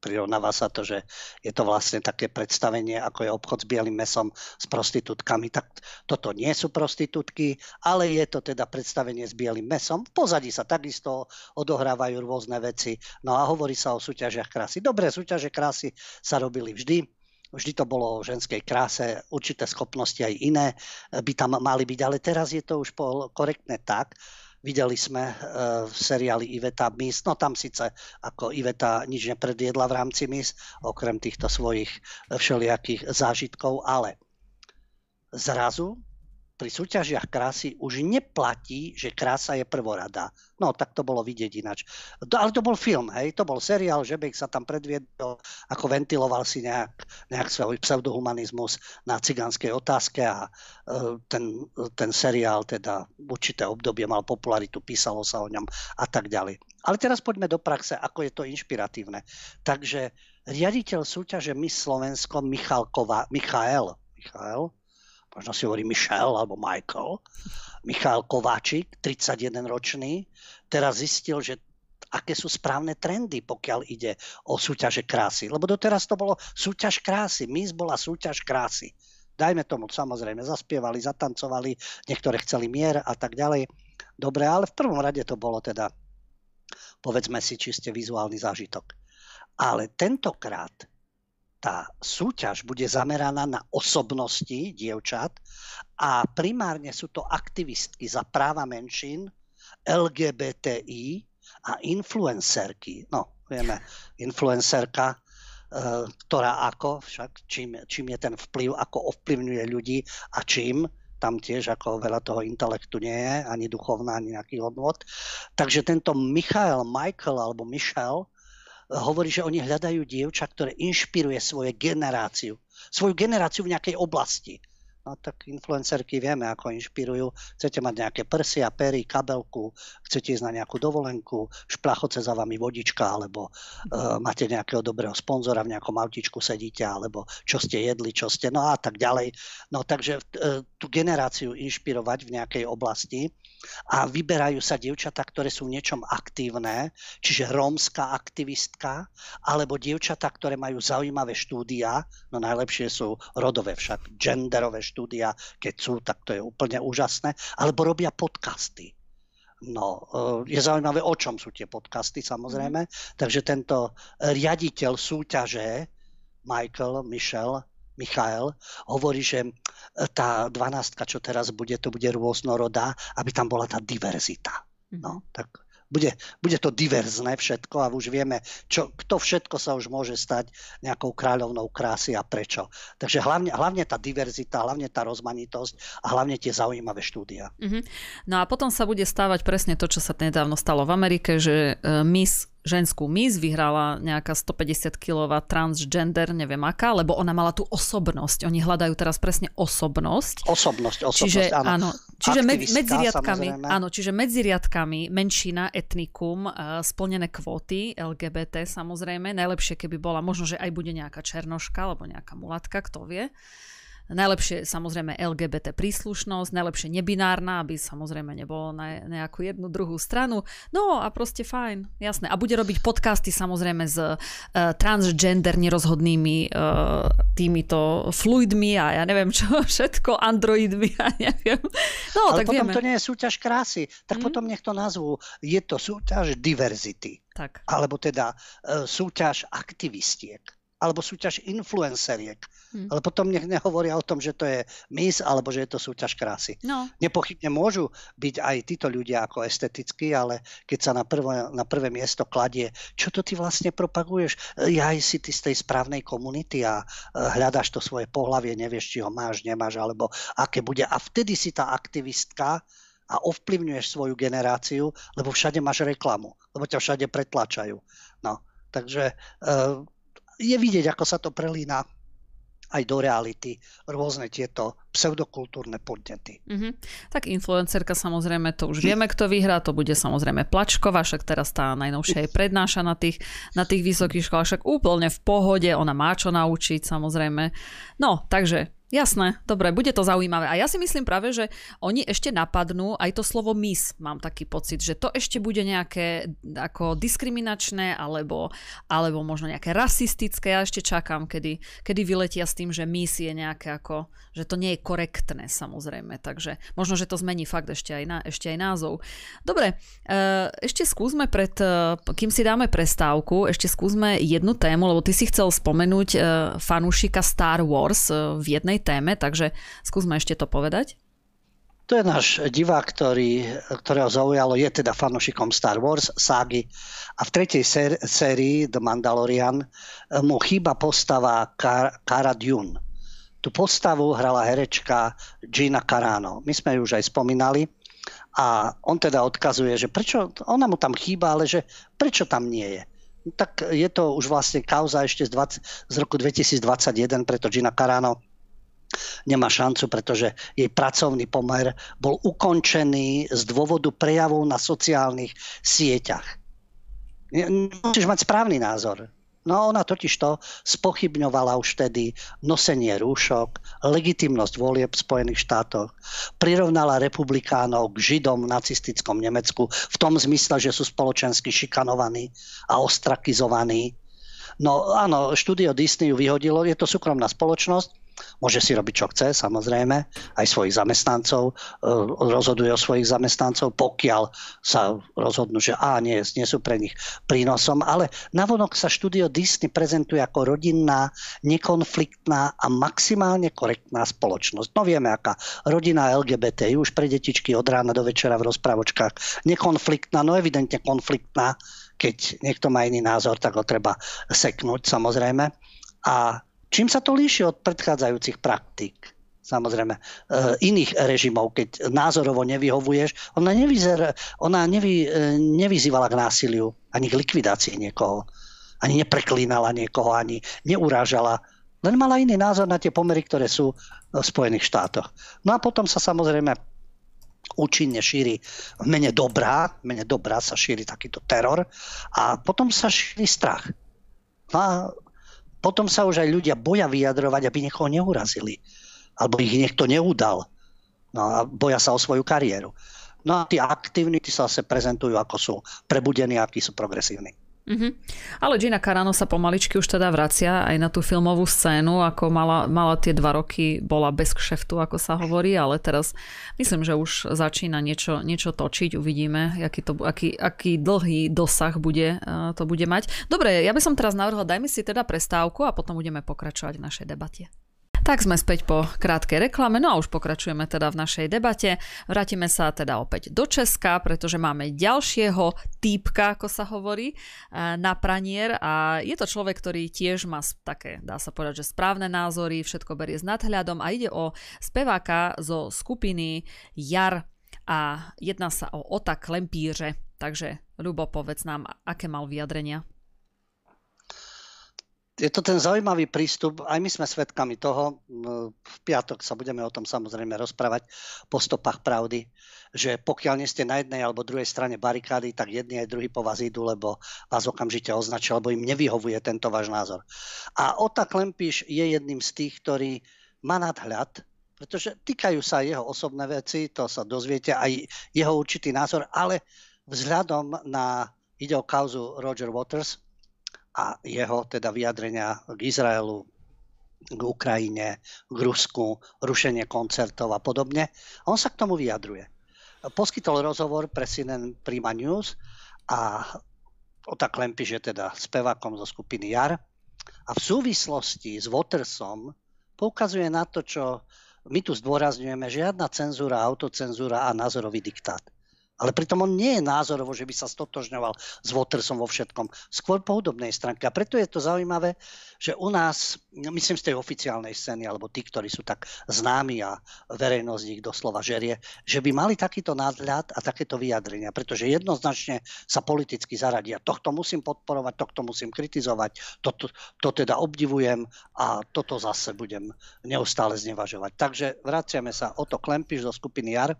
S3: prirovnáva sa to, že je to vlastne také predstavenie, ako je obchod s bielým mesom s prostitútkami. Tak toto nie sú prostitútky, ale je to teda predstavenie s bielým mesom. V pozadí sa takisto odohrávajú rôzne veci. No a hovorí sa o súťažiach krásy. Dobré súťaže krásy sa robili vždy. Vždy to bolo o ženskej kráse, určité schopnosti aj iné by tam mali byť, ale teraz je to už korektné tak, Videli sme eh, v seriáli Iveta Miss, no tam síce ako Iveta nič nepredviedla v rámci Miss, okrem týchto svojich eh, všelijakých zážitkov, ale zrazu pri súťažiach krásy už neplatí, že krása je prvorada. No, tak to bolo vidieť inač. To, ale to bol film, hej, to bol seriál, že by sa tam predviedol, ako ventiloval si nejak, nejak svoj pseudohumanizmus na cigánskej otázke a uh, ten, ten seriál teda v určité obdobie mal popularitu, písalo sa o ňom a tak ďalej. Ale teraz poďme do praxe, ako je to inšpiratívne. Takže riaditeľ súťaže Miss Slovensko Michal Kova, Michael, Michael možno si hovorí Michal alebo Michael, Michal Kováčik, 31 ročný, teraz zistil, že aké sú správne trendy, pokiaľ ide o súťaže krásy. Lebo doteraz to bolo súťaž krásy, Miss bola súťaž krásy. Dajme tomu, samozrejme, zaspievali, zatancovali, niektoré chceli mier a tak ďalej. Dobre, ale v prvom rade to bolo teda, povedzme si, čiste vizuálny zážitok. Ale tentokrát tá súťaž bude zameraná na osobnosti dievčat a primárne sú to aktivistky za práva menšín, LGBTI a influencerky. No, vieme, influencerka, e, ktorá ako, však čím, čím je ten vplyv, ako ovplyvňuje ľudí a čím, tam tiež ako veľa toho intelektu nie je, ani duchovná, ani nejaký hodnot. Takže tento Michael, Michael alebo Michel hovorí, že oni hľadajú dievča, ktoré inšpiruje svoju generáciu. Svoju generáciu v nejakej oblasti. No tak influencerky vieme, ako inšpirujú. Chcete mať nejaké prsia, pery, kabelku, chcete ísť na nejakú dovolenku, šplachoce za vami vodička, alebo uh, máte nejakého dobrého sponzora, v nejakom autičku sedíte, alebo čo ste jedli, čo ste, no a tak ďalej. No takže uh, tú generáciu inšpirovať v nejakej oblasti a vyberajú sa dievčatá, ktoré sú v niečom aktívne, čiže rómska aktivistka, alebo dievčatá, ktoré majú zaujímavé štúdia, no najlepšie sú rodové však, genderové štúdia, keď sú, tak to je úplne úžasné, alebo robia podcasty. No, e, je zaujímavé, o čom sú tie podcasty, samozrejme. Mm. Takže tento riaditeľ súťaže, Michael, Michel, Michael, hovorí, že e, tá dvanástka, čo teraz bude, to bude rôznorodá, aby tam bola tá diverzita. No, mhm. tak bude, bude to diverzné všetko a už vieme, čo, kto všetko sa už môže stať nejakou kráľovnou krásy a prečo. Takže hlavne, hlavne tá diverzita, hlavne tá rozmanitosť a hlavne tie zaujímavé štúdia. Mm-hmm.
S1: No a potom sa bude stávať presne to, čo sa nedávno stalo v Amerike, že uh, Miss ženskú Miss, vyhrala nejaká 150 kilová transgender, neviem aká, lebo ona mala tú osobnosť. Oni hľadajú teraz presne osobnosť.
S3: Osobnosť, osobnosť,
S1: čiže, áno. áno čiže med, medzi riadkami, áno, čiže medzi riadkami menšina, etnikum, uh, splnené kvóty, LGBT samozrejme. Najlepšie, keby bola, možno, že aj bude nejaká černoška alebo nejaká mulatka, kto vie. Najlepšie samozrejme LGBT príslušnosť, najlepšie nebinárna, aby samozrejme nebolo na nejakú jednu druhú stranu. No a proste fajn, jasné. A bude robiť podcasty samozrejme s uh, transgender nerozhodnými uh, týmito fluidmi a ja neviem čo, všetko, androidmi a neviem.
S3: No, Ale tak potom vieme. to nie je súťaž krásy, tak mm. potom nech to nazvú, je to súťaž diverzity. Tak. Alebo teda uh, súťaž aktivistiek alebo súťaž influenceriek. Hmm. Ale potom nech nehovoria o tom, že to je mis alebo že je to súťaž krásy. No. Nepochybne môžu byť aj títo ľudia ako estetickí, ale keď sa na prvé, na prvé miesto kladie, čo to ty vlastne propaguješ? Ja si ty z tej správnej komunity a e, hľadáš to svoje pohlavie, nevieš, či ho máš, nemáš, alebo aké bude. A vtedy si tá aktivistka a ovplyvňuješ svoju generáciu, lebo všade máš reklamu, lebo ťa všade pretlačajú. No, takže uh, je vidieť, ako sa to prelína aj do reality rôzne tieto pseudokultúrne podnety.
S1: Mm-hmm. Tak influencerka samozrejme, to už vieme, kto vyhrá, to bude samozrejme Plačková, však teraz tá najnovšia je prednáša na tých, na tých vysokých školách, však úplne v pohode, ona má čo naučiť samozrejme. No, takže Jasné, dobre, bude to zaujímavé. A ja si myslím práve, že oni ešte napadnú aj to slovo mis, mám taký pocit, že to ešte bude nejaké ako diskriminačné alebo, alebo možno nejaké rasistické. Ja ešte čakám, kedy, kedy vyletia s tým, že mis je nejaké ako, že to nie je korektné samozrejme. Takže možno, že to zmení fakt ešte aj, na, ešte aj názov. Dobre, eh, ešte skúsme pred, eh, kým si dáme prestávku, ešte skúsme jednu tému, lebo ty si chcel spomenúť eh, fanúšika Star Wars v jednej danej téme, takže skúsme ešte to povedať.
S3: To je náš divák, ktorý, ktorého zaujalo, je teda fanošikom Star Wars, ságy. A v tretej sér- sérii The Mandalorian mu chýba postava Cara Dune. Tú postavu hrala herečka Gina Carano. My sme ju už aj spomínali. A on teda odkazuje, že prečo, ona mu tam chýba, ale že prečo tam nie je. Tak je to už vlastne kauza ešte z, 20, z roku 2021, preto Gina Carano nemá šancu, pretože jej pracovný pomer bol ukončený z dôvodu prejavov na sociálnych sieťach. Musíš mať správny názor. No ona totiž to spochybňovala už vtedy nosenie rúšok, legitimnosť volieb v Spojených štátoch, prirovnala republikánov k Židom v nacistickom Nemecku v tom zmysle, že sú spoločensky šikanovaní a ostrakizovaní. No áno, štúdio Disney ju vyhodilo, je to súkromná spoločnosť, Môže si robiť, čo chce, samozrejme, aj svojich zamestnancov, e, rozhoduje o svojich zamestnancov, pokiaľ sa rozhodnú, že á, nie, nie sú pre nich prínosom, ale navonok sa štúdio Disney prezentuje ako rodinná, nekonfliktná a maximálne korektná spoločnosť. No vieme, aká rodina LGBT, už pre detičky od rána do večera v rozprávočkách, nekonfliktná, no evidentne konfliktná, keď niekto má iný názor, tak ho treba seknúť samozrejme. A Čím sa to líši od predchádzajúcich praktík? Samozrejme, e, iných režimov, keď názorovo nevyhovuješ, ona, nevyzer, ona nevy, e, nevyzývala k násiliu ani k likvidácii niekoho. Ani nepreklínala niekoho, ani neurážala. Len mala iný názor na tie pomery, ktoré sú v Spojených štátoch. No a potom sa samozrejme účinne šíri v mene dobrá, v mene dobrá sa šíri takýto teror a potom sa šíri strach. No a potom sa už aj ľudia boja vyjadrovať, aby niekoho neurazili. Alebo ich niekto neudal. No a boja sa o svoju kariéru. No a tí aktívni tí sa zase prezentujú ako sú prebudení, akí sú progresívni.
S1: Mm-hmm. Ale Gina Carano sa pomaličky už teda vracia aj na tú filmovú scénu, ako mala, mala tie dva roky, bola bez kšeftu, ako sa hovorí, ale teraz myslím, že už začína niečo, niečo točiť, uvidíme, aký, to, aký, aký dlhý dosah bude, uh, to bude mať. Dobre, ja by som teraz navrhla, dajme si teda prestávku a potom budeme pokračovať v našej debate. Tak sme späť po krátkej reklame, no a už pokračujeme teda v našej debate. Vrátime sa teda opäť do Česka, pretože máme ďalšieho týpka, ako sa hovorí, eh, na pranier a je to človek, ktorý tiež má také, dá sa povedať, že správne názory, všetko berie s nadhľadom a ide o speváka zo skupiny Jar a jedná sa o Ota Klempíře. Takže, Ľubo, povedz nám, aké mal vyjadrenia
S3: je to ten zaujímavý prístup, aj my sme svedkami toho, v piatok sa budeme o tom samozrejme rozprávať po stopách pravdy, že pokiaľ nie ste na jednej alebo druhej strane barikády, tak jedni aj druhý po vás idú, lebo vás okamžite označia, lebo im nevyhovuje tento váš názor. A Ota Klempiš je jedným z tých, ktorý má nadhľad, pretože týkajú sa jeho osobné veci, to sa dozviete, aj jeho určitý názor, ale vzhľadom na, ide o kauzu Roger Waters, a jeho teda vyjadrenia k Izraelu, k Ukrajine, k Rusku, rušenie koncertov a podobne. On sa k tomu vyjadruje. Poskytol rozhovor pre CNN Prima News a Ota Klempiš je teda spevákom zo skupiny Jar a v súvislosti s Watersom poukazuje na to, čo my tu zdôrazňujeme, žiadna cenzúra, autocenzúra a názorový diktát. Ale pritom on nie je názorovo, že by sa stotožňoval s Watersom vo všetkom. Skôr po hudobnej stránke. A preto je to zaujímavé, že u nás, myslím z tej oficiálnej scény, alebo tí, ktorí sú tak známi a verejnosť ich doslova žerie, že by mali takýto nadhľad a takéto vyjadrenia. Pretože jednoznačne sa politicky zaradia. Tohto musím podporovať, tohto musím kritizovať, toto, to teda obdivujem a toto zase budem neustále znevažovať. Takže vraciame sa o to Klempiš zo skupiny JAR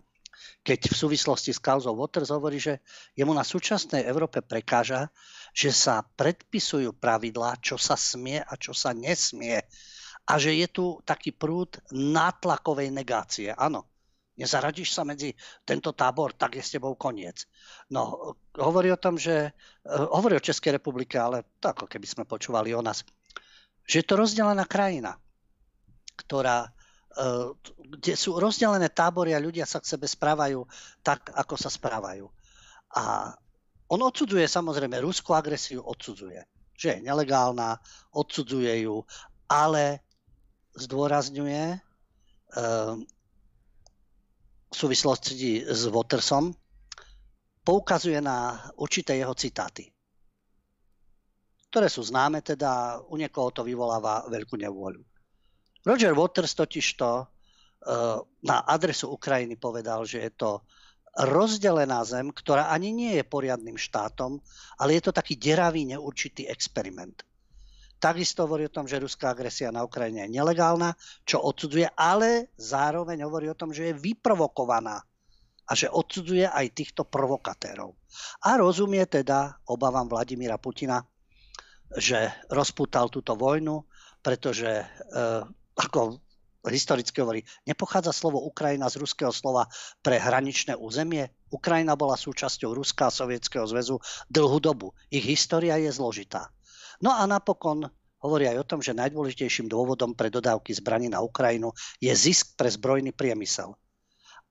S3: keď v súvislosti s kauzou Waters hovorí, že jemu na súčasnej Európe prekáža, že sa predpisujú pravidlá, čo sa smie a čo sa nesmie. A že je tu taký prúd nátlakovej negácie. Áno, nezaradíš sa medzi tento tábor, tak je s tebou koniec. No, hovorí o tom, že, eh, hovorí o Českej republike, ale to ako keby sme počúvali o nás, že je to rozdelená krajina, ktorá kde sú rozdelené tábory a ľudia sa k sebe správajú tak, ako sa správajú. A on odsudzuje samozrejme ruskú agresiu, odsudzuje, že je nelegálna, odsudzuje ju, ale zdôrazňuje e, v súvislosti s Watersom, poukazuje na určité jeho citáty, ktoré sú známe, teda u niekoho to vyvoláva veľkú nevôľu. Roger Waters totižto uh, na adresu Ukrajiny povedal, že je to rozdelená zem, ktorá ani nie je poriadnym štátom, ale je to taký deravý, neurčitý experiment. Takisto hovorí o tom, že ruská agresia na Ukrajine je nelegálna, čo odsudzuje, ale zároveň hovorí o tom, že je vyprovokovaná a že odsudzuje aj týchto provokatérov. A rozumie teda obavám Vladimíra Putina, že rozputal túto vojnu, pretože e, ako historicky hovorí, nepochádza slovo Ukrajina z ruského slova pre hraničné územie? Ukrajina bola súčasťou Ruska a Sovietskeho zväzu dlhú dobu. Ich história je zložitá. No a napokon hovorí aj o tom, že najdôležitejším dôvodom pre dodávky zbraní na Ukrajinu je zisk pre zbrojný priemysel.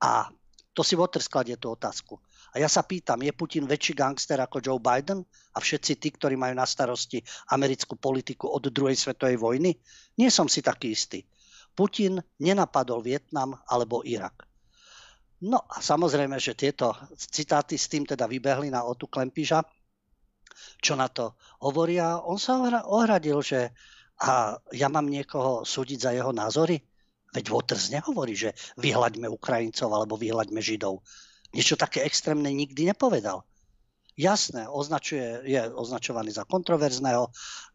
S3: A to si Water skladie tú otázku. A ja sa pýtam, je Putin väčší gangster ako Joe Biden a všetci tí, ktorí majú na starosti americkú politiku od druhej svetovej vojny? Nie som si taký istý. Putin nenapadol Vietnam alebo Irak. No a samozrejme, že tieto citáty s tým teda vybehli na Otu Klempiža, čo na to hovoria. On sa ohradil, že a ja mám niekoho súdiť za jeho názory? Veď Waters nehovorí, že vyhľaďme Ukrajincov alebo vyhľaďme Židov. Niečo také extrémne nikdy nepovedal. jasné, označuje, je označovaný za kontroverzného.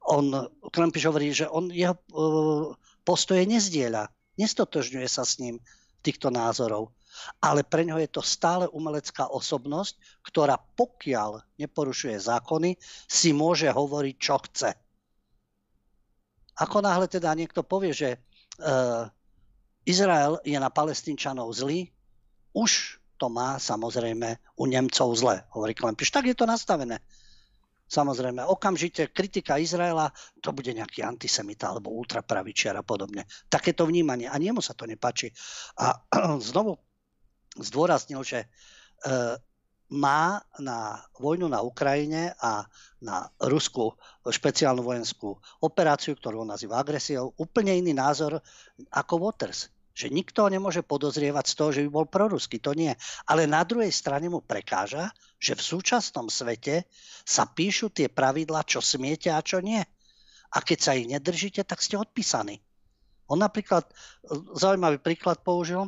S3: On, Klempiš hovorí, že on jeho uh, postoje nezdieľa, nestotožňuje sa s ním týchto názorov. Ale pre ňo je to stále umelecká osobnosť, ktorá pokiaľ neporušuje zákony, si môže hovoriť, čo chce. Ako náhle teda niekto povie, že uh, Izrael je na palestínčanov zlý, už to má samozrejme u Nemcov zle, hovorí Klempiš. Tak je to nastavené. Samozrejme, okamžite kritika Izraela, to bude nejaký antisemita alebo ultrapravičiar a podobne. Takéto vnímanie. A niemu sa to nepáči. A znovu zdôraznil, že e, má na vojnu na Ukrajine a na ruskú špeciálnu vojenskú operáciu, ktorú on nazýva agresiou, úplne iný názor ako Waters. Že nikto nemôže podozrievať z toho, že by bol proruský. To nie. Ale na druhej strane mu prekáža, že v súčasnom svete sa píšu tie pravidlá, čo smiete a čo nie. A keď sa ich nedržíte, tak ste odpísaní. On napríklad, zaujímavý príklad použil,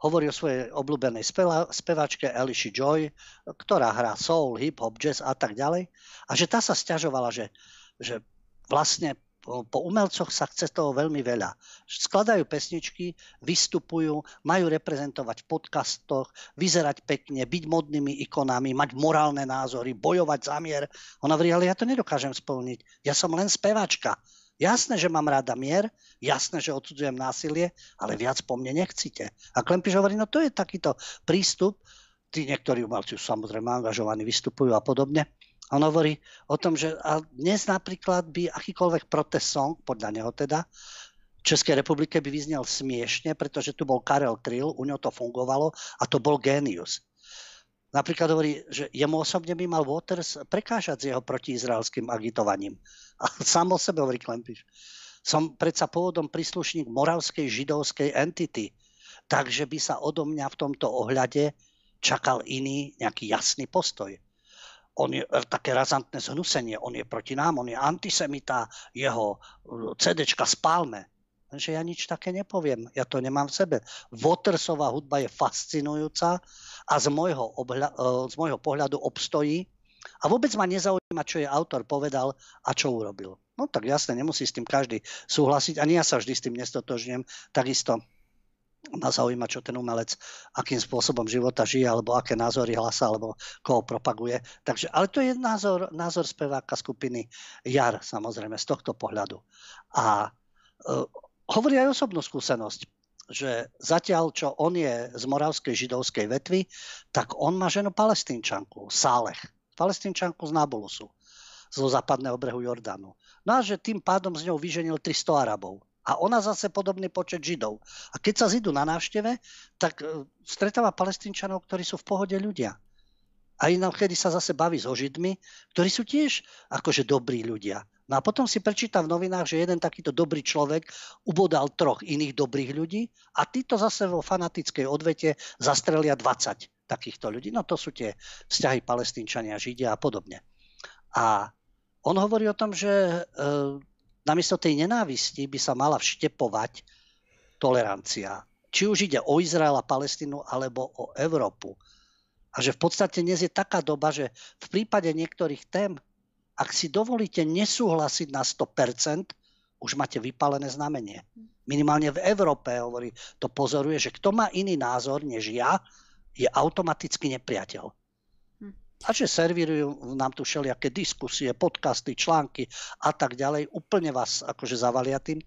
S3: hovorí o svojej obľúbenej speva, spevačke Eliši Joy, ktorá hrá soul, hip-hop, jazz a tak ďalej. A že tá sa stiažovala, že, že vlastne po umelcoch sa chce toho veľmi veľa. Skladajú pesničky, vystupujú, majú reprezentovať v podcastoch, vyzerať pekne, byť modnými ikonami, mať morálne názory, bojovať za mier. Ona hovorí, ale ja to nedokážem splniť. Ja som len speváčka. Jasné, že mám rada mier, jasné, že odsudzujem násilie, ale viac po mne nechcite. A Klempiš hovorí, no to je takýto prístup, tí niektorí umelci sú samozrejme angažovaní, vystupujú a podobne, on hovorí o tom, že dnes napríklad by akýkoľvek protest song, podľa neho teda, v Českej republike by vyznel smiešne, pretože tu bol Karel Kryl, u ňo to fungovalo a to bol génius. Napríklad hovorí, že jemu osobne by mal Waters prekážať s jeho protiizraelským agitovaním. A sám o sebe hovorí Klempiš. Som predsa pôvodom príslušník moravskej židovskej entity, takže by sa odo mňa v tomto ohľade čakal iný nejaký jasný postoj on je e, také razantné zhnusenie, on je proti nám, on je antisemita, jeho e, CDčka spálme. Lenže ja nič také nepoviem, ja to nemám v sebe. Watersová hudba je fascinujúca a z môjho, obhľa, e, z môjho pohľadu obstojí a vôbec ma nezaujíma, čo je autor povedal a čo urobil. No tak jasne, nemusí s tým každý súhlasiť, ani ja sa vždy s tým nestotožňujem. Takisto ma zaujíma, čo ten umelec, akým spôsobom života žije, alebo aké názory hlasa, alebo koho propaguje. Takže, ale to je názor, názor speváka skupiny Jar, samozrejme, z tohto pohľadu. A uh, hovorí aj osobnú skúsenosť, že zatiaľ, čo on je z moravskej židovskej vetvy, tak on má ženu palestínčanku, Sálech. Palestínčanku z Nabulusu, zo západného brehu Jordánu. No a že tým pádom z ňou vyženil 300 Arabov a ona zase podobný počet Židov. A keď sa zidú na návšteve, tak e, stretáva palestínčanov, ktorí sú v pohode ľudia. A inak, kedy sa zase baví so Židmi, ktorí sú tiež akože dobrí ľudia. No a potom si prečíta v novinách, že jeden takýto dobrý človek ubodal troch iných dobrých ľudí a títo zase vo fanatickej odvete zastrelia 20 takýchto ľudí. No to sú tie vzťahy palestínčania, židia a podobne. A on hovorí o tom, že e, namiesto tej nenávisti by sa mala vštepovať tolerancia. Či už ide o Izrael a Palestínu, alebo o Európu. A že v podstate dnes je taká doba, že v prípade niektorých tém, ak si dovolíte nesúhlasiť na 100%, už máte vypálené znamenie. Minimálne v Európe, hovorí, to pozoruje, že kto má iný názor než ja, je automaticky nepriateľ. A že servírujú nám tu všelijaké diskusie, podcasty, články a tak ďalej. Úplne vás akože zavalia tým.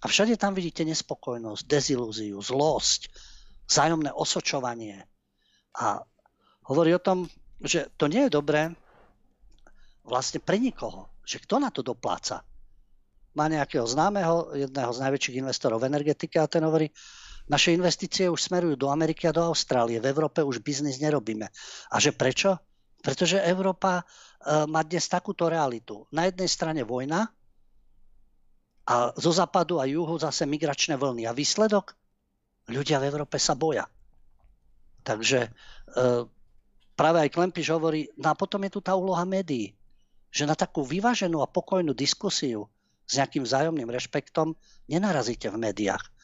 S3: A všade tam vidíte nespokojnosť, dezilúziu, zlosť, vzájomné osočovanie. A hovorí o tom, že to nie je dobré vlastne pre nikoho. Že kto na to dopláca? Má nejakého známeho, jedného z najväčších investorov v energetike a ten hovorí, naše investície už smerujú do Ameriky a do Austrálie. V Európe už biznis nerobíme. A že prečo? Pretože Európa e, má dnes takúto realitu. Na jednej strane vojna a zo západu a juhu zase migračné vlny. A výsledok? Ľudia v Európe sa boja. Takže e, práve aj Klempiš hovorí, no a potom je tu tá úloha médií, že na takú vyváženú a pokojnú diskusiu s nejakým vzájomným rešpektom nenarazíte v médiách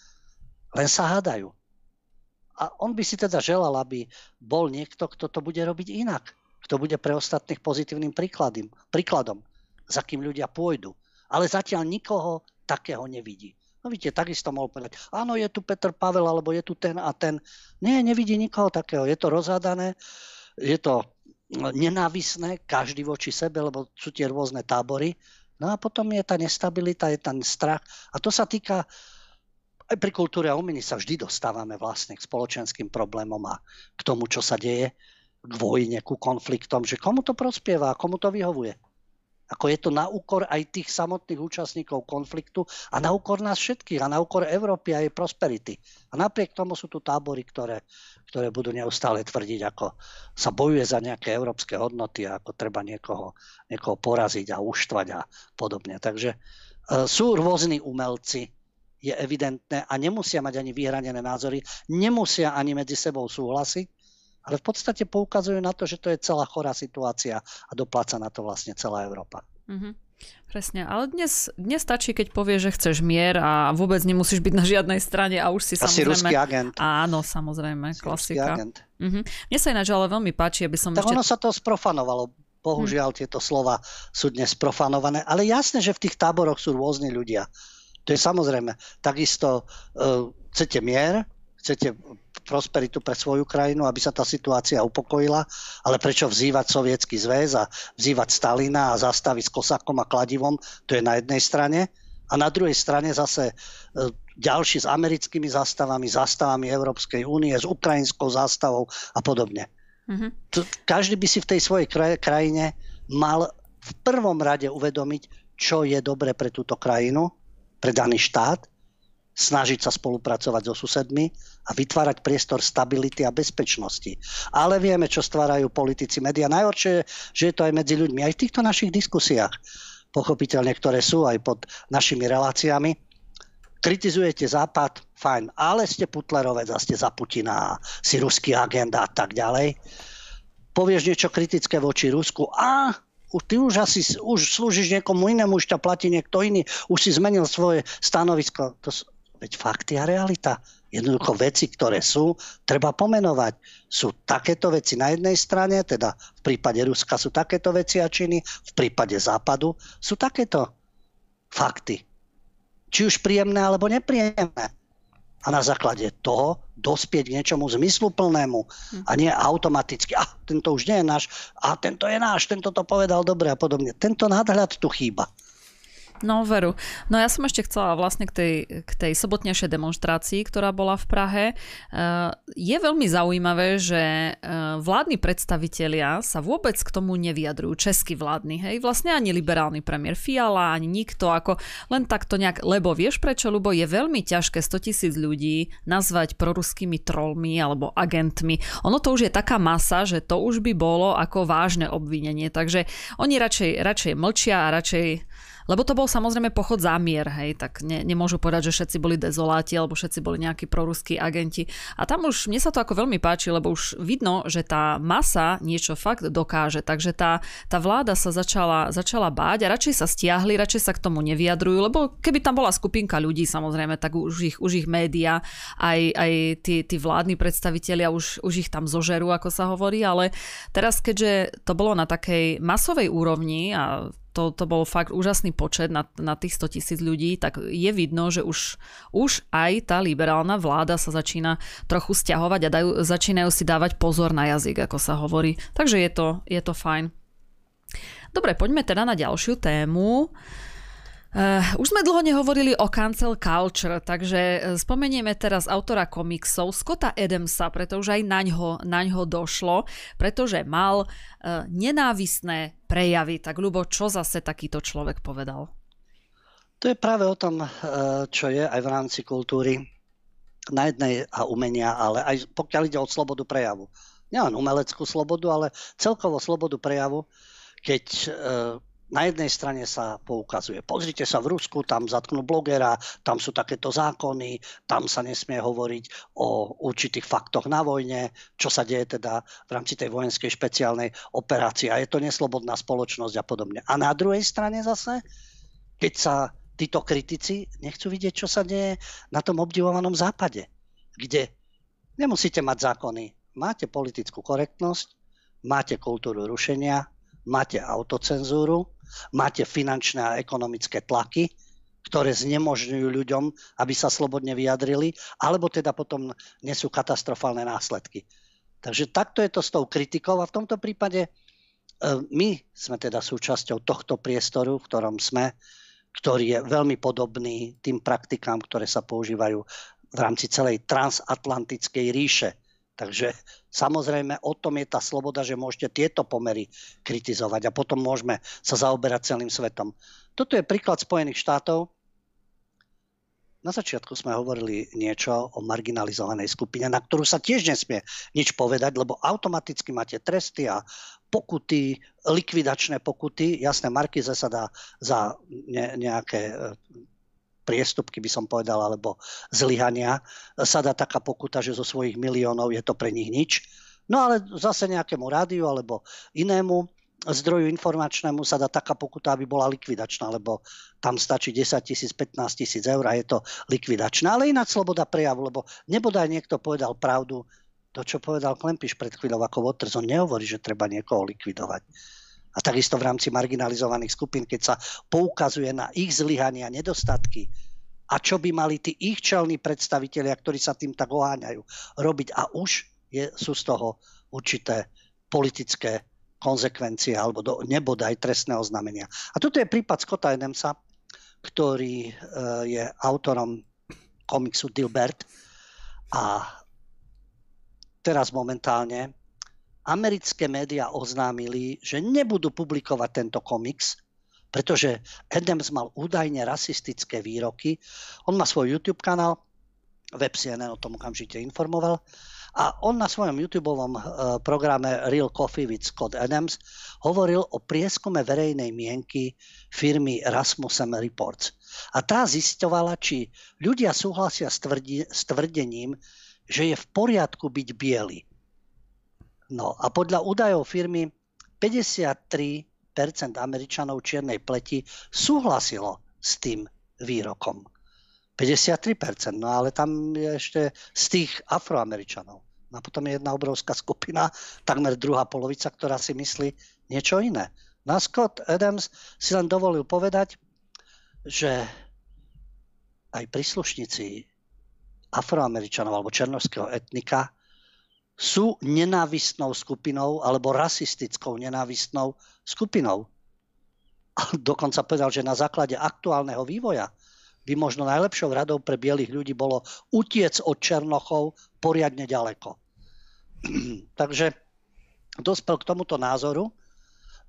S3: len sa hádajú. A on by si teda želal, aby bol niekto, kto to bude robiť inak. kto bude pre ostatných pozitívnym príkladom, príkladom, za kým ľudia pôjdu. Ale zatiaľ nikoho takého nevidí. No vidíte, takisto mohol povedať, áno, je tu Peter Pavel, alebo je tu ten a ten. Nie, nevidí nikoho takého. Je to rozhádané, je to nenávisné, každý voči sebe, lebo sú tie rôzne tábory. No a potom je tá nestabilita, je ten strach. A to sa týka aj pri kultúre a umení sa vždy dostávame vlastne k spoločenským problémom a k tomu, čo sa deje, k vojne, ku konfliktom, že komu to prospieva a komu to vyhovuje. Ako je to na úkor aj tých samotných účastníkov konfliktu a na úkor nás všetkých a na úkor Európy a jej prosperity. A napriek tomu sú tu tábory, ktoré, ktoré budú neustále tvrdiť, ako sa bojuje za nejaké európske hodnoty a ako treba niekoho, niekoho poraziť a uštvať a podobne. Takže e, sú rôzni umelci, je evidentné a nemusia mať ani vyhranené názory, nemusia ani medzi sebou súhlasiť, ale v podstate poukazujú na to, že to je celá chorá situácia a dopláca na to vlastne celá Európa.
S1: Mm-hmm. Presne, ale dnes, dnes stačí, keď povieš, že chceš mier a vôbec nemusíš byť na žiadnej strane a už si
S3: Asi
S1: samozrejme...
S3: ruský agent.
S1: Áno, samozrejme,
S3: Asi
S1: klasika.
S3: agent.
S1: Mm-hmm. Mne sa ináč ale veľmi páči, aby som
S3: Tak
S1: ešte...
S3: ono sa to sprofanovalo. Bohužiaľ, hm. tieto slova sú dnes profanované. Ale jasné, že v tých táboroch sú rôzni ľudia. To je samozrejme. Takisto uh, chcete mier, chcete prosperitu pre svoju krajinu, aby sa tá situácia upokojila, ale prečo vzývať sovietský zväz a vzývať Stalina a zastaviť s kosakom a kladivom, to je na jednej strane. A na druhej strane zase uh, ďalší s americkými zástavami, zástavami Európskej únie, s ukrajinskou zástavou a podobne. Mm-hmm. Každý by si v tej svojej krajine mal v prvom rade uvedomiť, čo je dobre pre túto krajinu, pre daný štát, snažiť sa spolupracovať so susedmi a vytvárať priestor stability a bezpečnosti. Ale vieme, čo stvárajú politici, média. Najhoršie je, že je to aj medzi ľuďmi. Aj v týchto našich diskusiách, pochopiteľne, ktoré sú aj pod našimi reláciami, kritizujete Západ, fajn, ale ste Putlerovec a ste za Putina, si ruský agent a tak ďalej. Povieš niečo kritické voči Rusku a už ty už asi už slúžiš niekomu inému, už ťa platí niekto iný, už si zmenil svoje stanovisko. To sú, veď fakty a realita. Jednoducho veci, ktoré sú, treba pomenovať. Sú takéto veci na jednej strane, teda v prípade Ruska sú takéto veci a činy, v prípade Západu sú takéto fakty. Či už príjemné alebo nepríjemné a na základe toho dospieť k niečomu zmysluplnému a nie automaticky, a tento už nie je náš, a tento je náš, tento to povedal dobre a podobne. Tento nadhľad tu chýba.
S1: No veru. No ja som ešte chcela vlastne k tej, k tej sobotnejšej demonstrácii, ktorá bola v Prahe. E, je veľmi zaujímavé, že e, vládni predstavitelia sa vôbec k tomu nevyjadrujú. Český vládny, hej. Vlastne ani liberálny premiér Fiala, ani nikto, ako len takto nejak, lebo vieš prečo, lebo je veľmi ťažké 100 tisíc ľudí nazvať proruskými trolmi alebo agentmi. Ono to už je taká masa, že to už by bolo ako vážne obvinenie. Takže oni radšej, radšej mlčia a radšej lebo to bol samozrejme pochod zámier, hej, tak ne, nemôžu povedať, že všetci boli dezoláti alebo všetci boli nejakí proruskí agenti. A tam už, mne sa to ako veľmi páči, lebo už vidno, že tá masa niečo fakt dokáže, takže tá, tá vláda sa začala, začala báť a radšej sa stiahli, radšej sa k tomu nevyjadrujú, lebo keby tam bola skupinka ľudí samozrejme, tak už ich, už ich média, aj, aj tí, tí vládni predstavitelia už, už ich tam zožerú, ako sa hovorí, ale teraz keďže to bolo na takej masovej úrovni a to, to bol fakt úžasný počet na, na tých 100 tisíc ľudí, tak je vidno, že už, už aj tá liberálna vláda sa začína trochu stiahovať a dajú, začínajú si dávať pozor na jazyk, ako sa hovorí. Takže je to, je to fajn. Dobre, poďme teda na ďalšiu tému. Uh, už sme dlho nehovorili o cancel culture, takže eh, spomenieme teraz autora komiksov Scotta Adamsa, pretože aj naňho, naňho došlo, pretože mal uh, nenávisné prejavy. Tak ľubo, čo zase takýto človek povedal?
S3: To je práve o tom, čo je aj v rámci kultúry na jednej a umenia, ale aj pokiaľ ide o slobodu prejavu. Nielen umeleckú slobodu, ale celkovo slobodu prejavu, keď na jednej strane sa poukazuje, pozrite sa v Rusku, tam zatknú blogera, tam sú takéto zákony, tam sa nesmie hovoriť o určitých faktoch na vojne, čo sa deje teda v rámci tej vojenskej špeciálnej operácie a je to neslobodná spoločnosť a podobne. A na druhej strane zase, keď sa títo kritici nechcú vidieť, čo sa deje na tom obdivovanom západe, kde nemusíte mať zákony, máte politickú korektnosť, máte kultúru rušenia, máte autocenzúru, máte finančné a ekonomické tlaky, ktoré znemožňujú ľuďom, aby sa slobodne vyjadrili, alebo teda potom nesú katastrofálne následky. Takže takto je to s tou kritikou a v tomto prípade e, my sme teda súčasťou tohto priestoru, v ktorom sme, ktorý je veľmi podobný tým praktikám, ktoré sa používajú v rámci celej transatlantickej ríše. Takže samozrejme o tom je tá sloboda, že môžete tieto pomery kritizovať a potom môžeme sa zaoberať celým svetom. Toto je príklad Spojených štátov, na začiatku sme hovorili niečo o marginalizovanej skupine, na ktorú sa tiež nesmie nič povedať, lebo automaticky máte tresty a pokuty, likvidačné pokuty. Jasné, Markize sa dá za ne, nejaké priestupky, by som povedal, alebo zlyhania, sa dá taká pokuta, že zo svojich miliónov je to pre nich nič. No ale zase nejakému rádiu alebo inému zdroju informačnému sa dá taká pokuta, aby bola likvidačná, lebo tam stačí 10 tisíc, 15 tisíc eur a je to likvidačná. Ale ináč sloboda prejavu, lebo nebodaj niekto povedal pravdu, to, čo povedal Klempiš pred chvíľou ako Waters, on nehovorí, že treba niekoho likvidovať. A takisto v rámci marginalizovaných skupín, keď sa poukazuje na ich zlyhania, nedostatky, a čo by mali tí ich čelní predstavitelia, ktorí sa tým tak oháňajú, robiť. A už je, sú z toho určité politické konsekvencie alebo do nebodaj trestného znamenia. A toto je prípad Scotta Adamsa, ktorý e, je autorom komiksu Dilbert a teraz momentálne americké médiá oznámili, že nebudú publikovať tento komiks, pretože Adams mal údajne rasistické výroky. On má svoj YouTube kanál, web CNN o tom okamžite informoval a on na svojom YouTube eh, programe Real Coffee with Scott Adams hovoril o prieskume verejnej mienky firmy Rasmussen Reports. A tá zisťovala, či ľudia súhlasia s, tvrdí, s tvrdením, že je v poriadku byť biely. No a podľa údajov firmy 53% Američanov čiernej pleti súhlasilo s tým výrokom. 53%, no ale tam je ešte z tých afroameričanov. A potom je jedna obrovská skupina, takmer druhá polovica, ktorá si myslí niečo iné. No a Scott Adams si len dovolil povedať, že aj príslušníci afroameričanov alebo černovského etnika sú nenávistnou skupinou alebo rasistickou nenávistnou skupinou. A dokonca povedal, že na základe aktuálneho vývoja by možno najlepšou radou pre bielých ľudí bolo utiec od Černochov poriadne ďaleko. Takže dospel k tomuto názoru,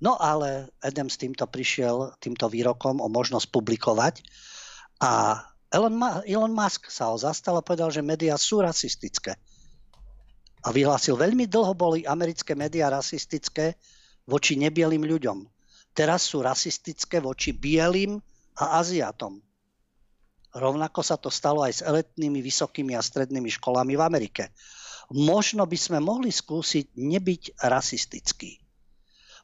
S3: no ale Adam s týmto prišiel, týmto výrokom o možnosť publikovať a Elon, Elon Musk sa ho zastal a povedal, že médiá sú rasistické. A vyhlásil, veľmi dlho boli americké médiá rasistické voči nebielým ľuďom. Teraz sú rasistické voči bielým a Aziatom. Rovnako sa to stalo aj s elitnými vysokými a strednými školami v Amerike možno by sme mohli skúsiť nebyť rasistický.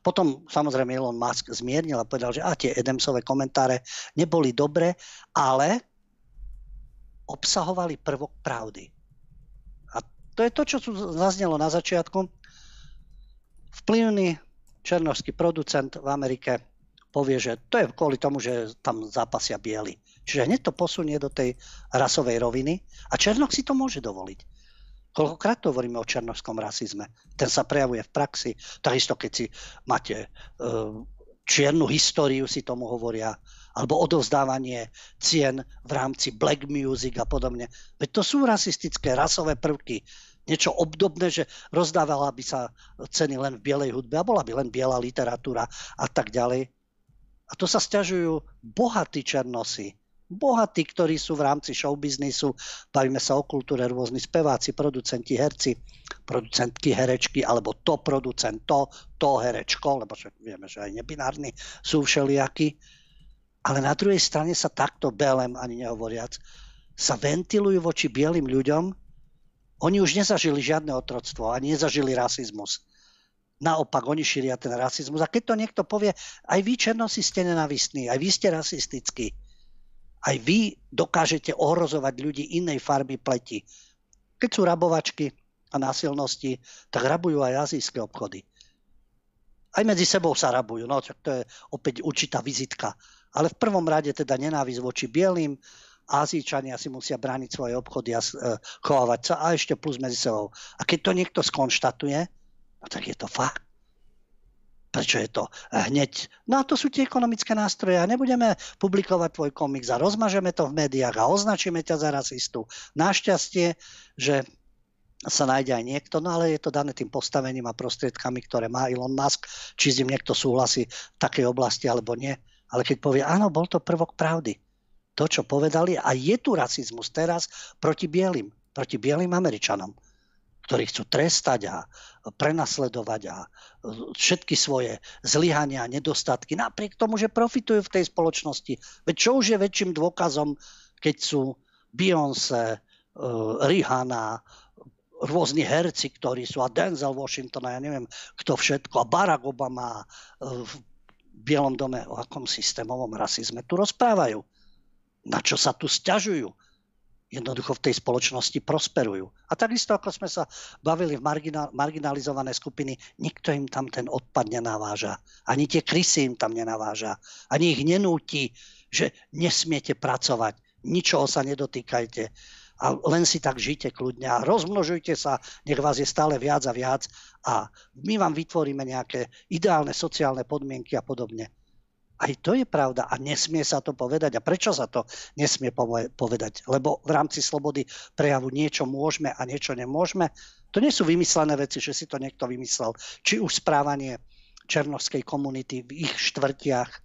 S3: Potom samozrejme Elon Musk zmiernil a povedal, že a tie Edemsové komentáre neboli dobre, ale obsahovali prvok pravdy. To je to, čo tu zaznelo na začiatku. Vplyvný černovský producent v Amerike povie, že to je kvôli tomu, že tam zápasia bieli. Čiže hneď to posunie do tej rasovej roviny a Černok si to môže dovoliť. Koľkokrát to hovoríme o černovskom rasizme. Ten sa prejavuje v praxi. Takisto, keď si máte uh, čiernu históriu, si tomu hovoria, alebo odovzdávanie cien v rámci black music a podobne. Veď to sú rasistické, rasové prvky. Niečo obdobné, že rozdávala by sa ceny len v bielej hudbe a bola by len biela literatúra a tak ďalej. A to sa stiažujú bohatí černosy bohatí, ktorí sú v rámci showbiznisu, bavíme sa o kultúre, rôzni speváci, producenti, herci, producentky, herečky, alebo to producent, to, to herečko, lebo vieme, že aj nebinárni sú všelijakí. Ale na druhej strane sa takto belem, ani nehovoriac, sa ventilujú voči bielým ľuďom. Oni už nezažili žiadne otroctvo, ani nezažili rasizmus. Naopak, oni šíria ten rasizmus. A keď to niekto povie, aj vy černosi ste nenavistní, aj vy ste rasistickí, aj vy dokážete ohrozovať ľudí inej farby pleti. Keď sú rabovačky a násilnosti, tak rabujú aj azijské obchody. Aj medzi sebou sa rabujú, no to je opäť určitá vizitka. Ale v prvom rade teda nenávisť voči bielým, Azíčania si musia brániť svoje obchody a e, chovávať sa a ešte plus medzi sebou. A keď to niekto skonštatuje, no tak je to fakt. Prečo je to hneď? No a to sú tie ekonomické nástroje a nebudeme publikovať tvoj komiks a rozmažeme to v médiách a označíme ťa za rasistu. Našťastie, že sa nájde aj niekto, no ale je to dané tým postavením a prostriedkami, ktoré má Elon Musk, či s ním niekto súhlasí v takej oblasti alebo nie. Ale keď povie, áno, bol to prvok pravdy, to, čo povedali. A je tu rasizmus teraz proti bielým, proti bielým Američanom, ktorí chcú trestať a prenasledovať a všetky svoje zlyhania a nedostatky, napriek tomu, že profitujú v tej spoločnosti. Veď čo už je väčším dôkazom, keď sú Beyoncé, uh, Rihanna, rôzni herci, ktorí sú a Denzel Washington a ja neviem kto všetko a Barack Obama v Bielom dome o akom systémovom rasizme tu rozprávajú na čo sa tu stiažujú. Jednoducho v tej spoločnosti prosperujú. A takisto, ako sme sa bavili v marginalizované skupiny, nikto im tam ten odpad nenaváža. Ani tie krysy im tam nenaváža. Ani ich nenúti, že nesmiete pracovať. Ničoho sa nedotýkajte. A len si tak žite kľudne a rozmnožujte sa, nech vás je stále viac a viac a my vám vytvoríme nejaké ideálne sociálne podmienky a podobne. Aj to je pravda a nesmie sa to povedať. A prečo sa to nesmie povedať? Lebo v rámci slobody prejavu niečo môžeme a niečo nemôžeme. To nie sú vymyslené veci, že si to niekto vymyslel. Či už správanie černovskej komunity v ich štvrtiach,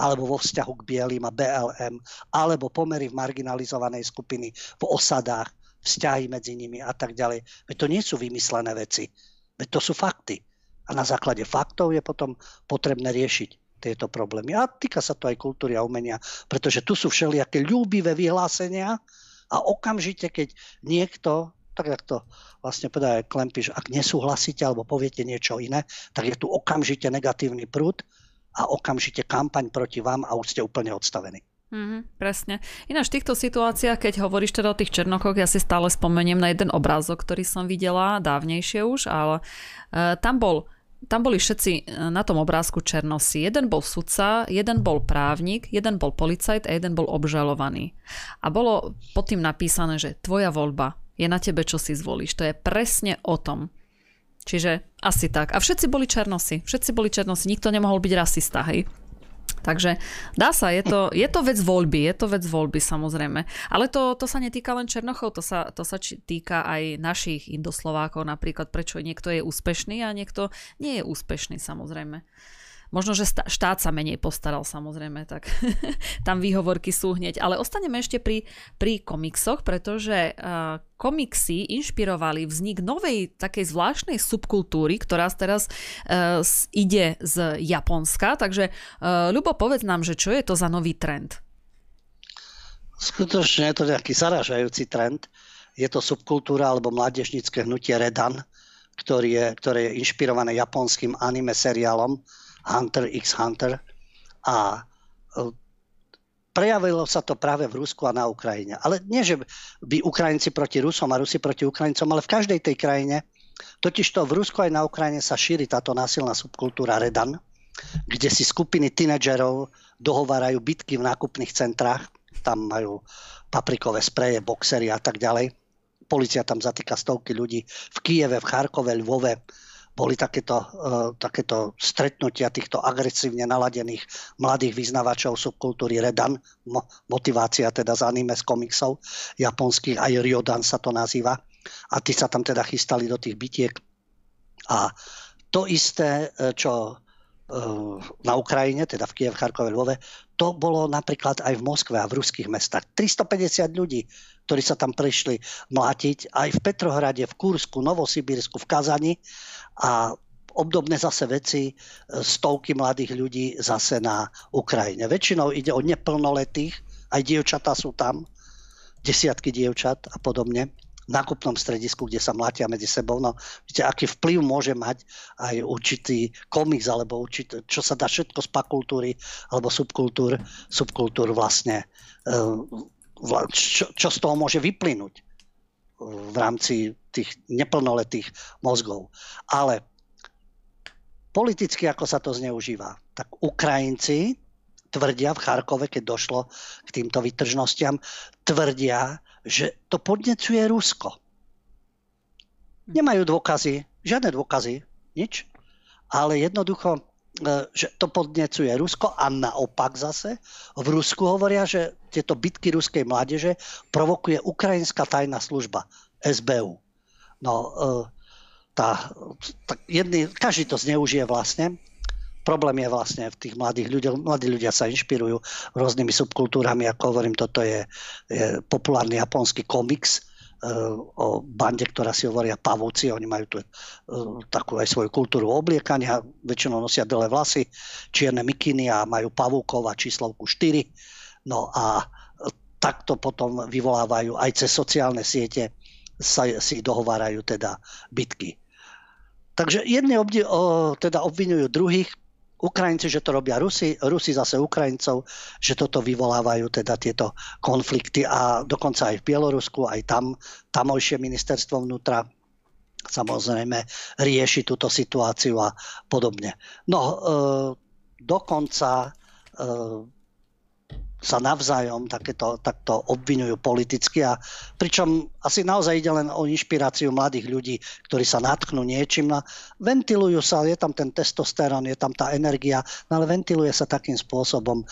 S3: alebo vo vzťahu k bielým a BLM, alebo pomery v marginalizovanej skupiny v osadách, vzťahy medzi nimi a tak ďalej. Veď to nie sú vymyslené veci. Veď to sú fakty. A na základe faktov je potom potrebné riešiť tieto problémy. A týka sa to aj kultúry a umenia, pretože tu sú všelijaké ľúbivé vyhlásenia a okamžite, keď niekto, tak jak to vlastne povedal Klempiš, ak nesúhlasíte alebo poviete niečo iné, tak je tu okamžite negatívny prúd a okamžite kampaň proti vám a už ste úplne odstavení.
S1: Mm, presne. Ináč v týchto situáciách, keď hovoríš teda o tých černochoch, ja si stále spomeniem na jeden obrázok, ktorý som videla dávnejšie už, ale uh, tam bol tam boli všetci e, na tom obrázku černosi. Jeden bol sudca, jeden bol právnik, jeden bol policajt a jeden bol obžalovaný. A bolo pod tým napísané, že tvoja voľba je na tebe, čo si zvolíš. To je presne o tom. Čiže asi tak. A všetci boli černosi. Všetci boli černosi. Nikto nemohol byť rasista, hej. Takže dá sa, je to, je to vec voľby, je to vec voľby samozrejme. Ale to, to sa netýka len Černochov, to sa, to sa týka aj našich Indoslovákov, napríklad prečo niekto je úspešný a niekto nie je úspešný samozrejme. Možno, že štát sa menej postaral samozrejme, tak tam výhovorky sú hneď. Ale ostaneme ešte pri, pri komiksoch, pretože uh, komiksy inšpirovali vznik novej takej zvláštnej subkultúry, ktorá teraz uh, ide z Japonska. Takže uh, Ľubo, povedz nám, že čo je to za nový trend?
S3: Skutočne je to nejaký zaražajúci trend. Je to subkultúra alebo mládežnické hnutie Redan, ktorý je, ktoré je inšpirované japonským anime seriálom Hunter x Hunter a e, prejavilo sa to práve v Rusku a na Ukrajine. Ale nie, že by Ukrajinci proti Rusom a Rusi proti Ukrajincom, ale v každej tej krajine, totižto v Rusku aj na Ukrajine sa šíri táto násilná subkultúra Redan, kde si skupiny tínedžerov dohovárajú bitky v nákupných centrách, tam majú paprikové spreje, boxery a tak ďalej. Polícia tam zatýka stovky ľudí v Kieve, v Charkove, Lvove, boli takéto, uh, takéto stretnutia týchto agresívne naladených mladých vyznavačov subkultúry Redan, mo, motivácia teda z anime, z komiksov japonských, aj Ryodan sa to nazýva. A tí sa tam teda chystali do tých bitiek. A to isté, e, čo e, na Ukrajine, teda v Kiev, Charkove, Lvove, to bolo napríklad aj v Moskve a v ruských mestách. 350 ľudí, ktorí sa tam prišli mlátiť, aj v Petrohrade, v Kursku, Novosibírsku, v Kazani a obdobné zase veci, e, stovky mladých ľudí zase na Ukrajine. Väčšinou ide o neplnoletých, aj dievčatá sú tam, desiatky dievčat a podobne v nákupnom stredisku, kde sa mlátia medzi sebou. No, viete, aký vplyv môže mať aj určitý komiks, alebo určitý, čo sa dá všetko z pakultúry alebo subkultúr, subkultúr vlastne, e, čo, čo z toho môže vyplynúť v rámci tých neplnoletých mozgov. Ale politicky ako sa to zneužíva. Tak Ukrajinci tvrdia v Charkove, keď došlo k týmto vytržnostiam, tvrdia, že to podnecuje Rusko. Nemajú dôkazy, žiadne dôkazy, nič, ale jednoducho, že to podnecuje Rusko a naopak zase v Rusku hovoria, že tieto bitky ruskej mládeže provokuje ukrajinská tajná služba SBU. No, e, tá, tá, jedný, každý to zneužije vlastne. Problém je vlastne v tých mladých ľuďoch. Mladí ľudia sa inšpirujú rôznymi subkultúrami, ako hovorím, toto je, je populárny japonský komiks, e, o bande, ktorá si hovoria pavúci. Oni majú tu uh, takú aj svoju kultúru obliekania. Väčšinou nosia dlhé vlasy, čierne mikiny a majú pavúkov a číslovku 4. No a takto potom vyvolávajú aj cez sociálne siete sa, si dohovárajú teda bitky. Takže jedni obdi- o, teda obvinujú druhých, Ukrajinci, že to robia Rusi, Rusi zase Ukrajincov, že toto vyvolávajú teda tieto konflikty a dokonca aj v Bielorusku, aj tam tamojšie ministerstvo vnútra samozrejme rieši túto situáciu a podobne. No, e, dokonca e, sa navzájom takéto, takto obvinujú politicky a pričom asi naozaj ide len o inšpiráciu mladých ľudí, ktorí sa natknú niečím a ventilujú sa, je tam ten testosterón, je tam tá energia, no ale ventiluje sa takým spôsobom, e,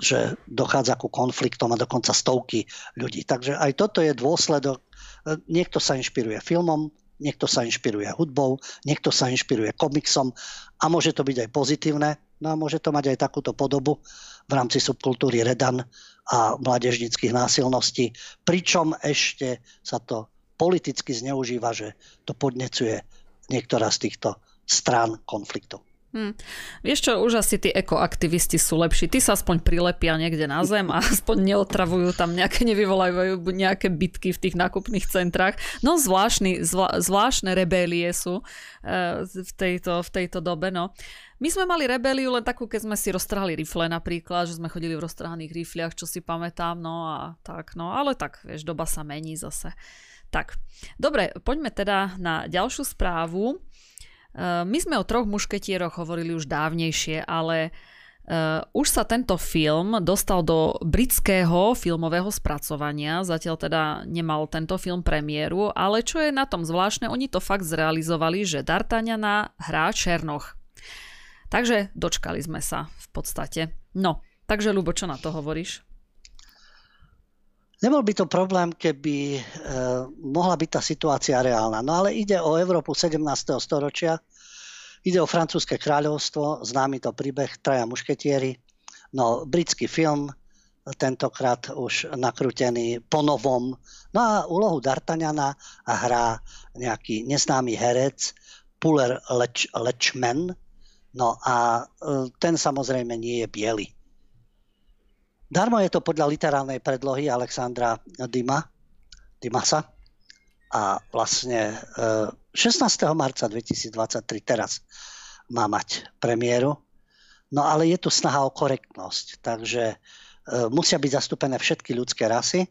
S3: že dochádza ku konfliktom a dokonca stovky ľudí. Takže aj toto je dôsledok, e, niekto sa inšpiruje filmom, niekto sa inšpiruje hudbou, niekto sa inšpiruje komiksom a môže to byť aj pozitívne, no a môže to mať aj takúto podobu v rámci subkultúry Redan a mládežnických násilností, pričom ešte sa to politicky zneužíva, že to podnecuje niektorá z týchto strán konfliktu.
S1: Hmm. Vieš čo, už asi tí ekoaktivisti sú lepší. Tí sa aspoň prilepia niekde na zem a aspoň neotravujú tam nejaké, nevyvolajú nejaké bitky v tých nákupných centrách. No zvláštny, zvla, zvláštne rebélie sú uh, v, tejto, v tejto dobe. No. My sme mali rebeliu len takú, keď sme si roztrhali rifle napríklad, že sme chodili v roztrhaných rifliach, čo si pamätám, no a tak, no ale tak, vieš, doba sa mení zase. Tak, dobre, poďme teda na ďalšiu správu. Eh, my sme o troch mušketieroch hovorili už dávnejšie, ale uh, už sa tento film dostal do britského filmového spracovania. Zatiaľ teda nemal tento film premiéru, ale čo je na tom zvláštne, oni to fakt zrealizovali, že D'Artagnana hrá Černoch. Takže dočkali sme sa v podstate. No, takže Lubo, čo na to hovoríš?
S3: Nebol by to problém, keby e, mohla byť tá situácia reálna. No ale ide o Európu 17. storočia, ide o francúzske kráľovstvo, známy to príbeh Traja mušketieri, no britský film, tentokrát už nakrútený po novom. No a úlohu D'Artagnana hrá nejaký neznámy herec, Puller Lechman, no a e, ten samozrejme nie je biely Darmo je to podľa literárnej predlohy Alexandra Dima, Dimasa. A vlastne 16. E, marca 2023 teraz má mať premiéru. No ale je tu snaha o korektnosť, takže e, musia byť zastúpené všetky ľudské rasy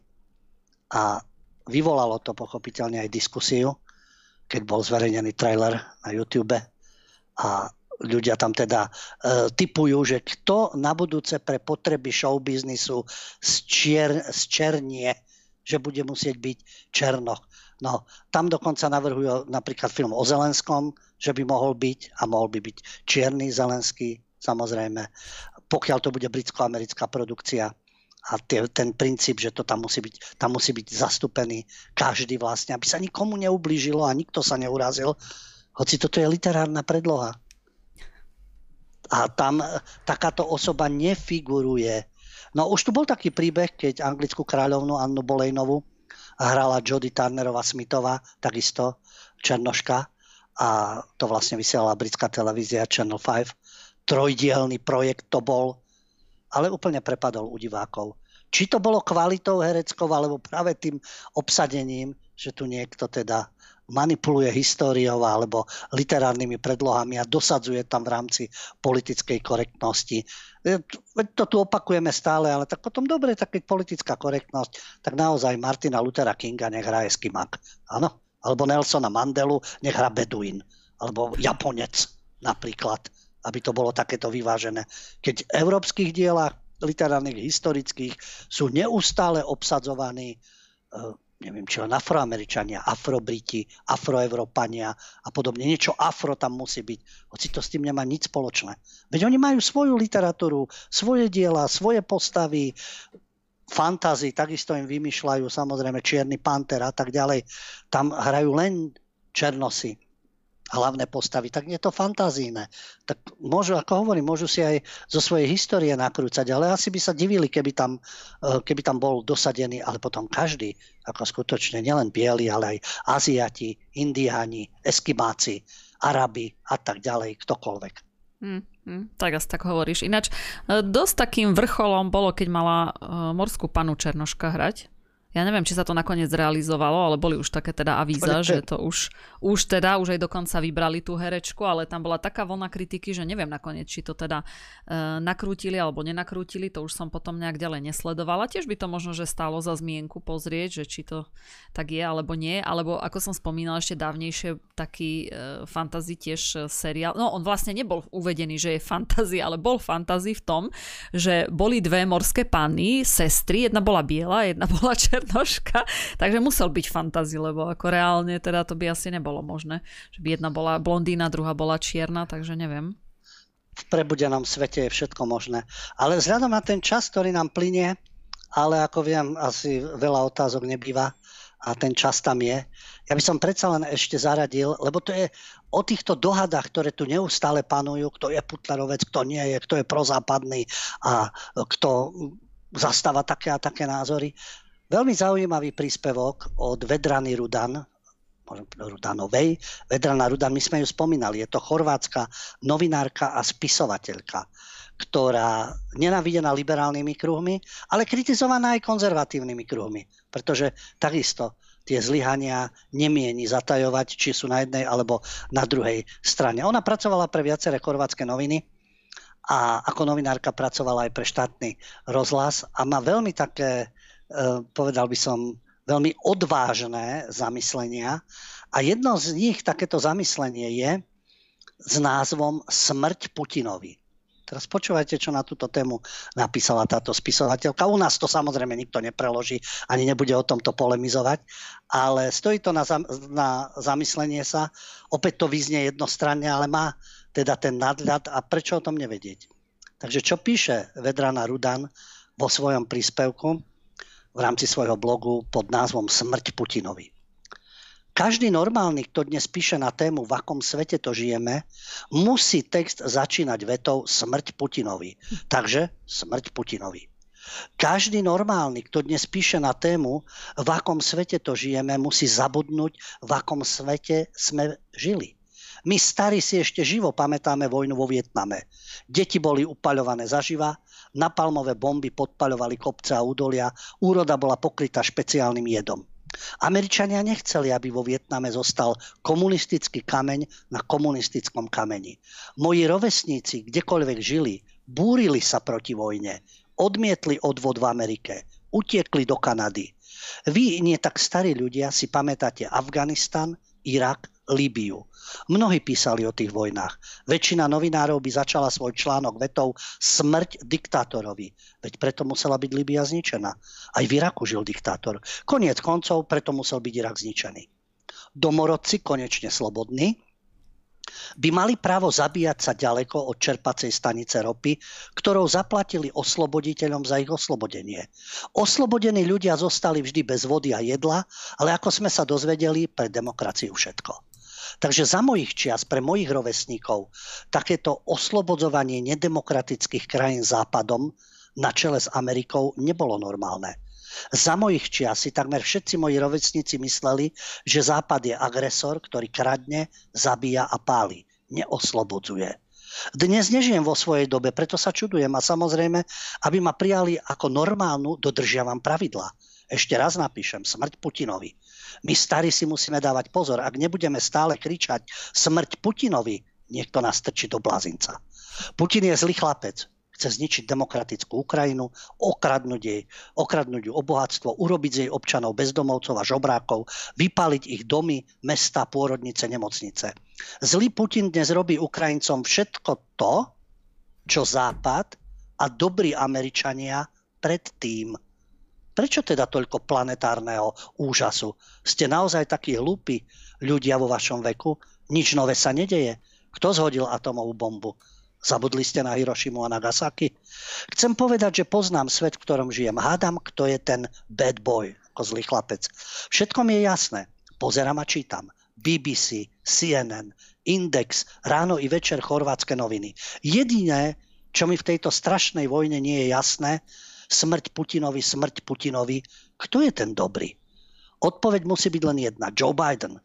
S3: a vyvolalo to pochopiteľne aj diskusiu, keď bol zverejnený trailer na YouTube a ľudia tam teda e, typujú, že kto na budúce pre potreby showbiznisu zčier, zčernie, že bude musieť byť Černoch. No, tam dokonca navrhujú napríklad film o Zelenskom, že by mohol byť a mohol by byť čierny Zelenský, samozrejme, pokiaľ to bude britsko-americká produkcia a tie, ten princíp, že to tam musí, byť, tam musí byť zastúpený každý vlastne, aby sa nikomu neublížilo a nikto sa neurazil, hoci toto je literárna predloha. A tam e, takáto osoba nefiguruje. No už tu bol taký príbeh, keď anglickú kráľovnú Annu Bolejnovu hrala Jodie Turnerová Smithová, takisto Černoška a to vlastne vysielala britská televízia Channel 5. Trojdielný projekt to bol, ale úplne prepadol u divákov. Či to bolo kvalitou hereckou, alebo práve tým obsadením, že tu niekto teda manipuluje históriou alebo literárnymi predlohami a dosadzuje tam v rámci politickej korektnosti. To tu opakujeme stále, ale tak potom dobre, tak keď politická korektnosť, tak naozaj Martina Luthera Kinga nech hra Eskimak. Áno? Alebo Nelsona Mandelu nech hra Beduin. Alebo Japonec. napríklad, aby to bolo takéto vyvážené. Keď v európskych dielach literárnych, historických sú neustále obsadzovaní eh, neviem len afroameričania, afrobriti, afroevropania a podobne. Niečo afro tam musí byť, hoci to s tým nemá nič spoločné. Veď oni majú svoju literatúru, svoje diela, svoje postavy, fantázy, takisto im vymýšľajú samozrejme Čierny panter a tak ďalej. Tam hrajú len černosy hlavné postavy, tak nie je to fantazíne. Tak môžu, ako hovorím, môžu si aj zo svojej histórie nakrúcať, ale asi by sa divili, keby tam, e, keby tam bol dosadený, ale potom každý, ako skutočne nielen bieli, ale aj Aziati, Indiáni, Eskimáci, Arabi a tak ďalej, ktokoľvek.
S1: Hmm, hmm, tak asi tak hovoríš. Ináč, e, dosť takým vrcholom bolo, keď mala e, morskú panu Černoška hrať ja neviem, či sa to nakoniec realizovalo, ale boli už také teda avíza, že to už, už teda, už aj dokonca vybrali tú herečku, ale tam bola taká vlna kritiky, že neviem nakoniec, či to teda e, nakrútili alebo nenakrútili, to už som potom nejak ďalej nesledovala. Tiež by to možno, že stálo za zmienku pozrieť, že či to tak je alebo nie, alebo ako som spomínala ešte dávnejšie, taký e, fantasy tiež e, seriál, no on vlastne nebol uvedený, že je fantasy, ale bol fantasy v tom, že boli dve morské panny, sestry, jedna bola biela, jedna bola černá nožka, takže musel byť fantazy, lebo ako reálne teda to by asi nebolo možné, že by jedna bola blondína, druhá bola čierna, takže neviem.
S3: V prebudenom svete je všetko možné. Ale vzhľadom na ten čas, ktorý nám plinie, ale ako viem, asi veľa otázok nebýva a ten čas tam je. Ja by som predsa len ešte zaradil, lebo to je o týchto dohadách, ktoré tu neustále panujú, kto je putlerovec, kto nie je, kto je prozápadný a kto zastáva také a také názory. Veľmi zaujímavý príspevok od Vedrany Rudan, Rudanovej. Vedrana Rudan, my sme ju spomínali, je to chorvátska novinárka a spisovateľka, ktorá nenávidená liberálnymi kruhmi, ale kritizovaná aj konzervatívnymi kruhmi, pretože takisto tie zlyhania nemieni zatajovať, či sú na jednej alebo na druhej strane. Ona pracovala pre viaceré chorvátske noviny a ako novinárka pracovala aj pre štátny rozhlas a má veľmi také povedal by som, veľmi odvážne zamyslenia. A jedno z nich, takéto zamyslenie je s názvom Smrť Putinovi. Teraz počúvajte, čo na túto tému napísala táto spisovateľka. U nás to samozrejme nikto nepreloží, ani nebude o tomto polemizovať, ale stojí to na, na zamyslenie sa. Opäť to vyznie jednostranne, ale má teda ten nadľad a prečo o tom nevedieť. Takže čo píše Vedrana Rudan vo svojom príspevku? V rámci svojho blogu pod názvom Smrť Putinovi. Každý normálny, kto dnes píše na tému, v akom svete to žijeme, musí text začínať vetou Smrť Putinovi. Takže Smrť Putinovi. Každý normálny, kto dnes píše na tému, v akom svete to žijeme, musí zabudnúť, v akom svete sme žili. My starí si ešte živo pamätáme vojnu vo Vietname. Deti boli upaľované zaživa, napalmové bomby podpaľovali kopce a údolia, úroda bola pokrytá špeciálnym jedom. Američania nechceli, aby vo Vietname zostal komunistický kameň na komunistickom kameni. Moji rovesníci, kdekoľvek žili, búrili sa proti vojne, odmietli odvod v Amerike, utiekli do Kanady. Vy, nie tak starí ľudia, si pamätáte Afganistan, Irak, Líbiu. Mnohí písali o tých vojnách. Väčšina novinárov by začala svoj článok vetou smrť diktátorovi. Veď preto musela byť Líbia zničená. Aj v Iraku žil diktátor. Koniec koncov, preto musel byť Irak zničený. Domorodci, konečne slobodní, by mali právo zabíjať sa ďaleko od čerpacej stanice ropy, ktorou zaplatili osloboditeľom za ich oslobodenie. Oslobodení ľudia zostali vždy bez vody a jedla, ale ako sme sa dozvedeli, pre demokraciu všetko. Takže za mojich čias, pre mojich rovesníkov, takéto oslobodzovanie nedemokratických krajín západom na čele s Amerikou nebolo normálne. Za mojich čias si takmer všetci moji rovesníci mysleli, že Západ je agresor, ktorý kradne, zabíja a páli. Neoslobodzuje. Dnes nežijem vo svojej dobe, preto sa čudujem a samozrejme, aby ma prijali ako normálnu, dodržiavam pravidla. Ešte raz napíšem, smrť Putinovi. My starí si musíme dávať pozor, ak nebudeme stále kričať smrť Putinovi, niekto nás trčí do blázinca. Putin je zlý chlapec. chce zničiť demokratickú Ukrajinu, okradnúť jej, okradnúť ju o bohatstvo, urobiť z jej občanov bezdomovcov a žobrákov, vypaliť ich domy, mesta, pôrodnice, nemocnice. Zlý Putin dnes robí Ukrajincom všetko to, čo Západ a dobrí Američania predtým. Prečo teda toľko planetárneho úžasu? Ste naozaj takí hlúpi ľudia vo vašom veku? Nič nové sa nedeje. Kto zhodil atomovú bombu? Zabudli ste na Hirošimu a Nagasaki? Chcem povedať, že poznám svet, v ktorom žijem. Hádam, kto je ten bad boy, ako zlý chlapec. Všetko mi je jasné. Pozerám a čítam. BBC, CNN, Index, ráno i večer chorvátske noviny. Jediné, čo mi v tejto strašnej vojne nie je jasné, smrť Putinovi, smrť Putinovi. Kto je ten dobrý? Odpoveď musí byť len jedna. Joe Biden.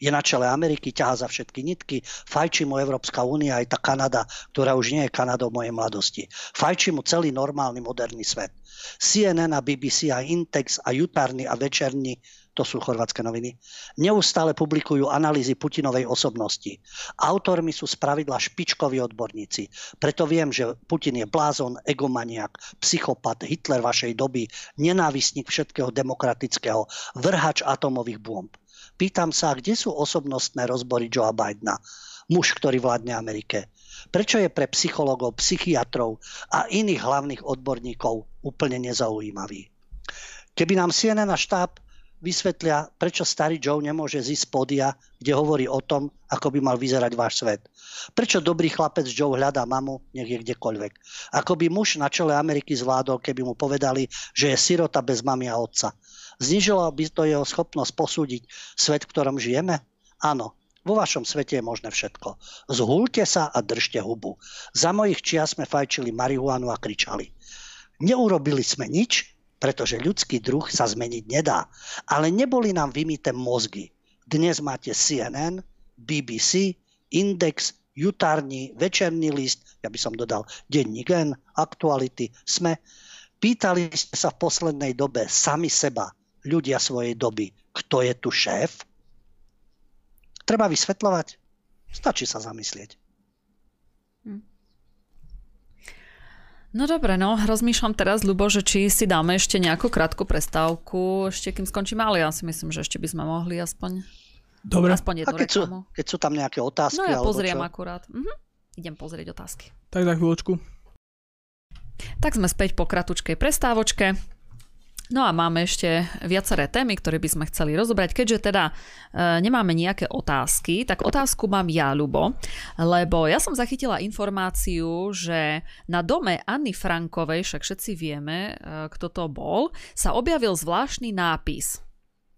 S3: Je na čele Ameriky, ťaha za všetky nitky, fajčí mu Európska únia aj tá Kanada, ktorá už nie je Kanadou mojej mladosti. Fajčí mu celý normálny moderný svet. CNN a BBC a Intex a jutárny a večerní to sú chorvátske noviny, neustále publikujú analýzy Putinovej osobnosti. Autormi sú spravidla špičkoví odborníci. Preto viem, že Putin je blázon, egomaniak, psychopat, Hitler vašej doby, nenávistník všetkého demokratického, vrhač atomových bomb. Pýtam sa, kde sú osobnostné rozbory Joea Bidena, muž, ktorý vládne Amerike. Prečo je pre psychologov, psychiatrov a iných hlavných odborníkov úplne nezaujímavý? Keby nám CNN a štáb vysvetlia, prečo starý Joe nemôže zísť z pódia, kde hovorí o tom, ako by mal vyzerať váš svet. Prečo dobrý chlapec Joe hľadá mamu, nech je kdekoľvek. Ako by muž na čele Ameriky zvládol, keby mu povedali, že je sirota bez mamy a otca. Znižilo by to jeho schopnosť posúdiť svet, v ktorom žijeme? Áno, vo vašom svete je možné všetko. Zhúlte sa a držte hubu. Za mojich čia sme fajčili marihuanu a kričali. Neurobili sme nič, pretože ľudský druh sa zmeniť nedá. Ale neboli nám vymité mozgy. Dnes máte CNN, BBC, Index, Jutárny, Večerný list, ja by som dodal Denní gen, Aktuality, SME. Pýtali ste sa v poslednej dobe sami seba, ľudia svojej doby, kto je tu šéf? Treba vysvetľovať? Stačí sa zamyslieť.
S1: No dobre, no rozmýšľam teraz, Ľubo, že či si dáme ešte nejakú krátku prestávku, ešte kým skončíme, ale ja si myslím, že ešte by sme mohli aspoň,
S2: Dobre.
S1: aspoň jednu
S3: A keď sú, keď sú tam nejaké otázky?
S1: No ja pozriem
S3: čo?
S1: akurát. Mhm. Idem pozrieť otázky.
S2: Tak za chvíľočku.
S1: Tak sme späť po kratučkej prestávočke. No a máme ešte viaceré témy, ktoré by sme chceli rozobrať. Keďže teda e, nemáme nejaké otázky, tak otázku mám ja, Ľubo, lebo ja som zachytila informáciu, že na dome Anny Frankovej, však všetci vieme, e, kto to bol, sa objavil zvláštny nápis.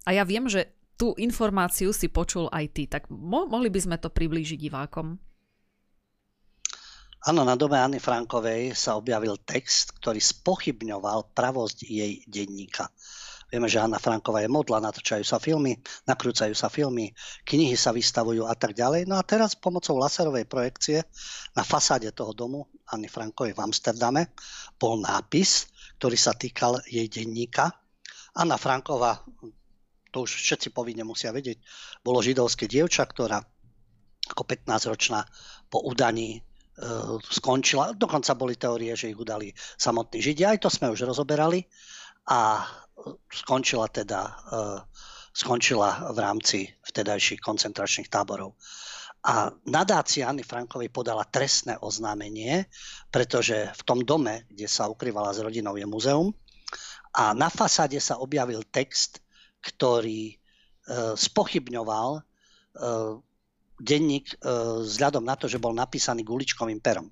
S1: A ja viem, že tú informáciu si počul aj ty, tak mo- mohli by sme to priblížiť divákom.
S3: Áno, na dome Anny Frankovej sa objavil text, ktorý spochybňoval pravosť jej denníka. Vieme, že Anna Franková je modla, natáčajú sa filmy, nakrúcajú sa filmy, knihy sa vystavujú a tak ďalej. No a teraz pomocou laserovej projekcie na fasáde toho domu Anny Frankovej v Amsterdame bol nápis, ktorý sa týkal jej denníka. Anna Franková, to už všetci povinne musia vedieť, bolo židovské dievča, ktorá ako 15-ročná po udaní skončila. Dokonca boli teórie, že ich udali samotní Židia. Aj to sme už rozoberali. A skončila teda e, skončila v rámci vtedajších koncentračných táborov. A nadácia Anny Frankovej podala trestné oznámenie, pretože v tom dome, kde sa ukrývala s rodinou, je muzeum. A na fasáde sa objavil text, ktorý e, spochybňoval e, denník e, vzhľadom na to, že bol napísaný guličkovým perom.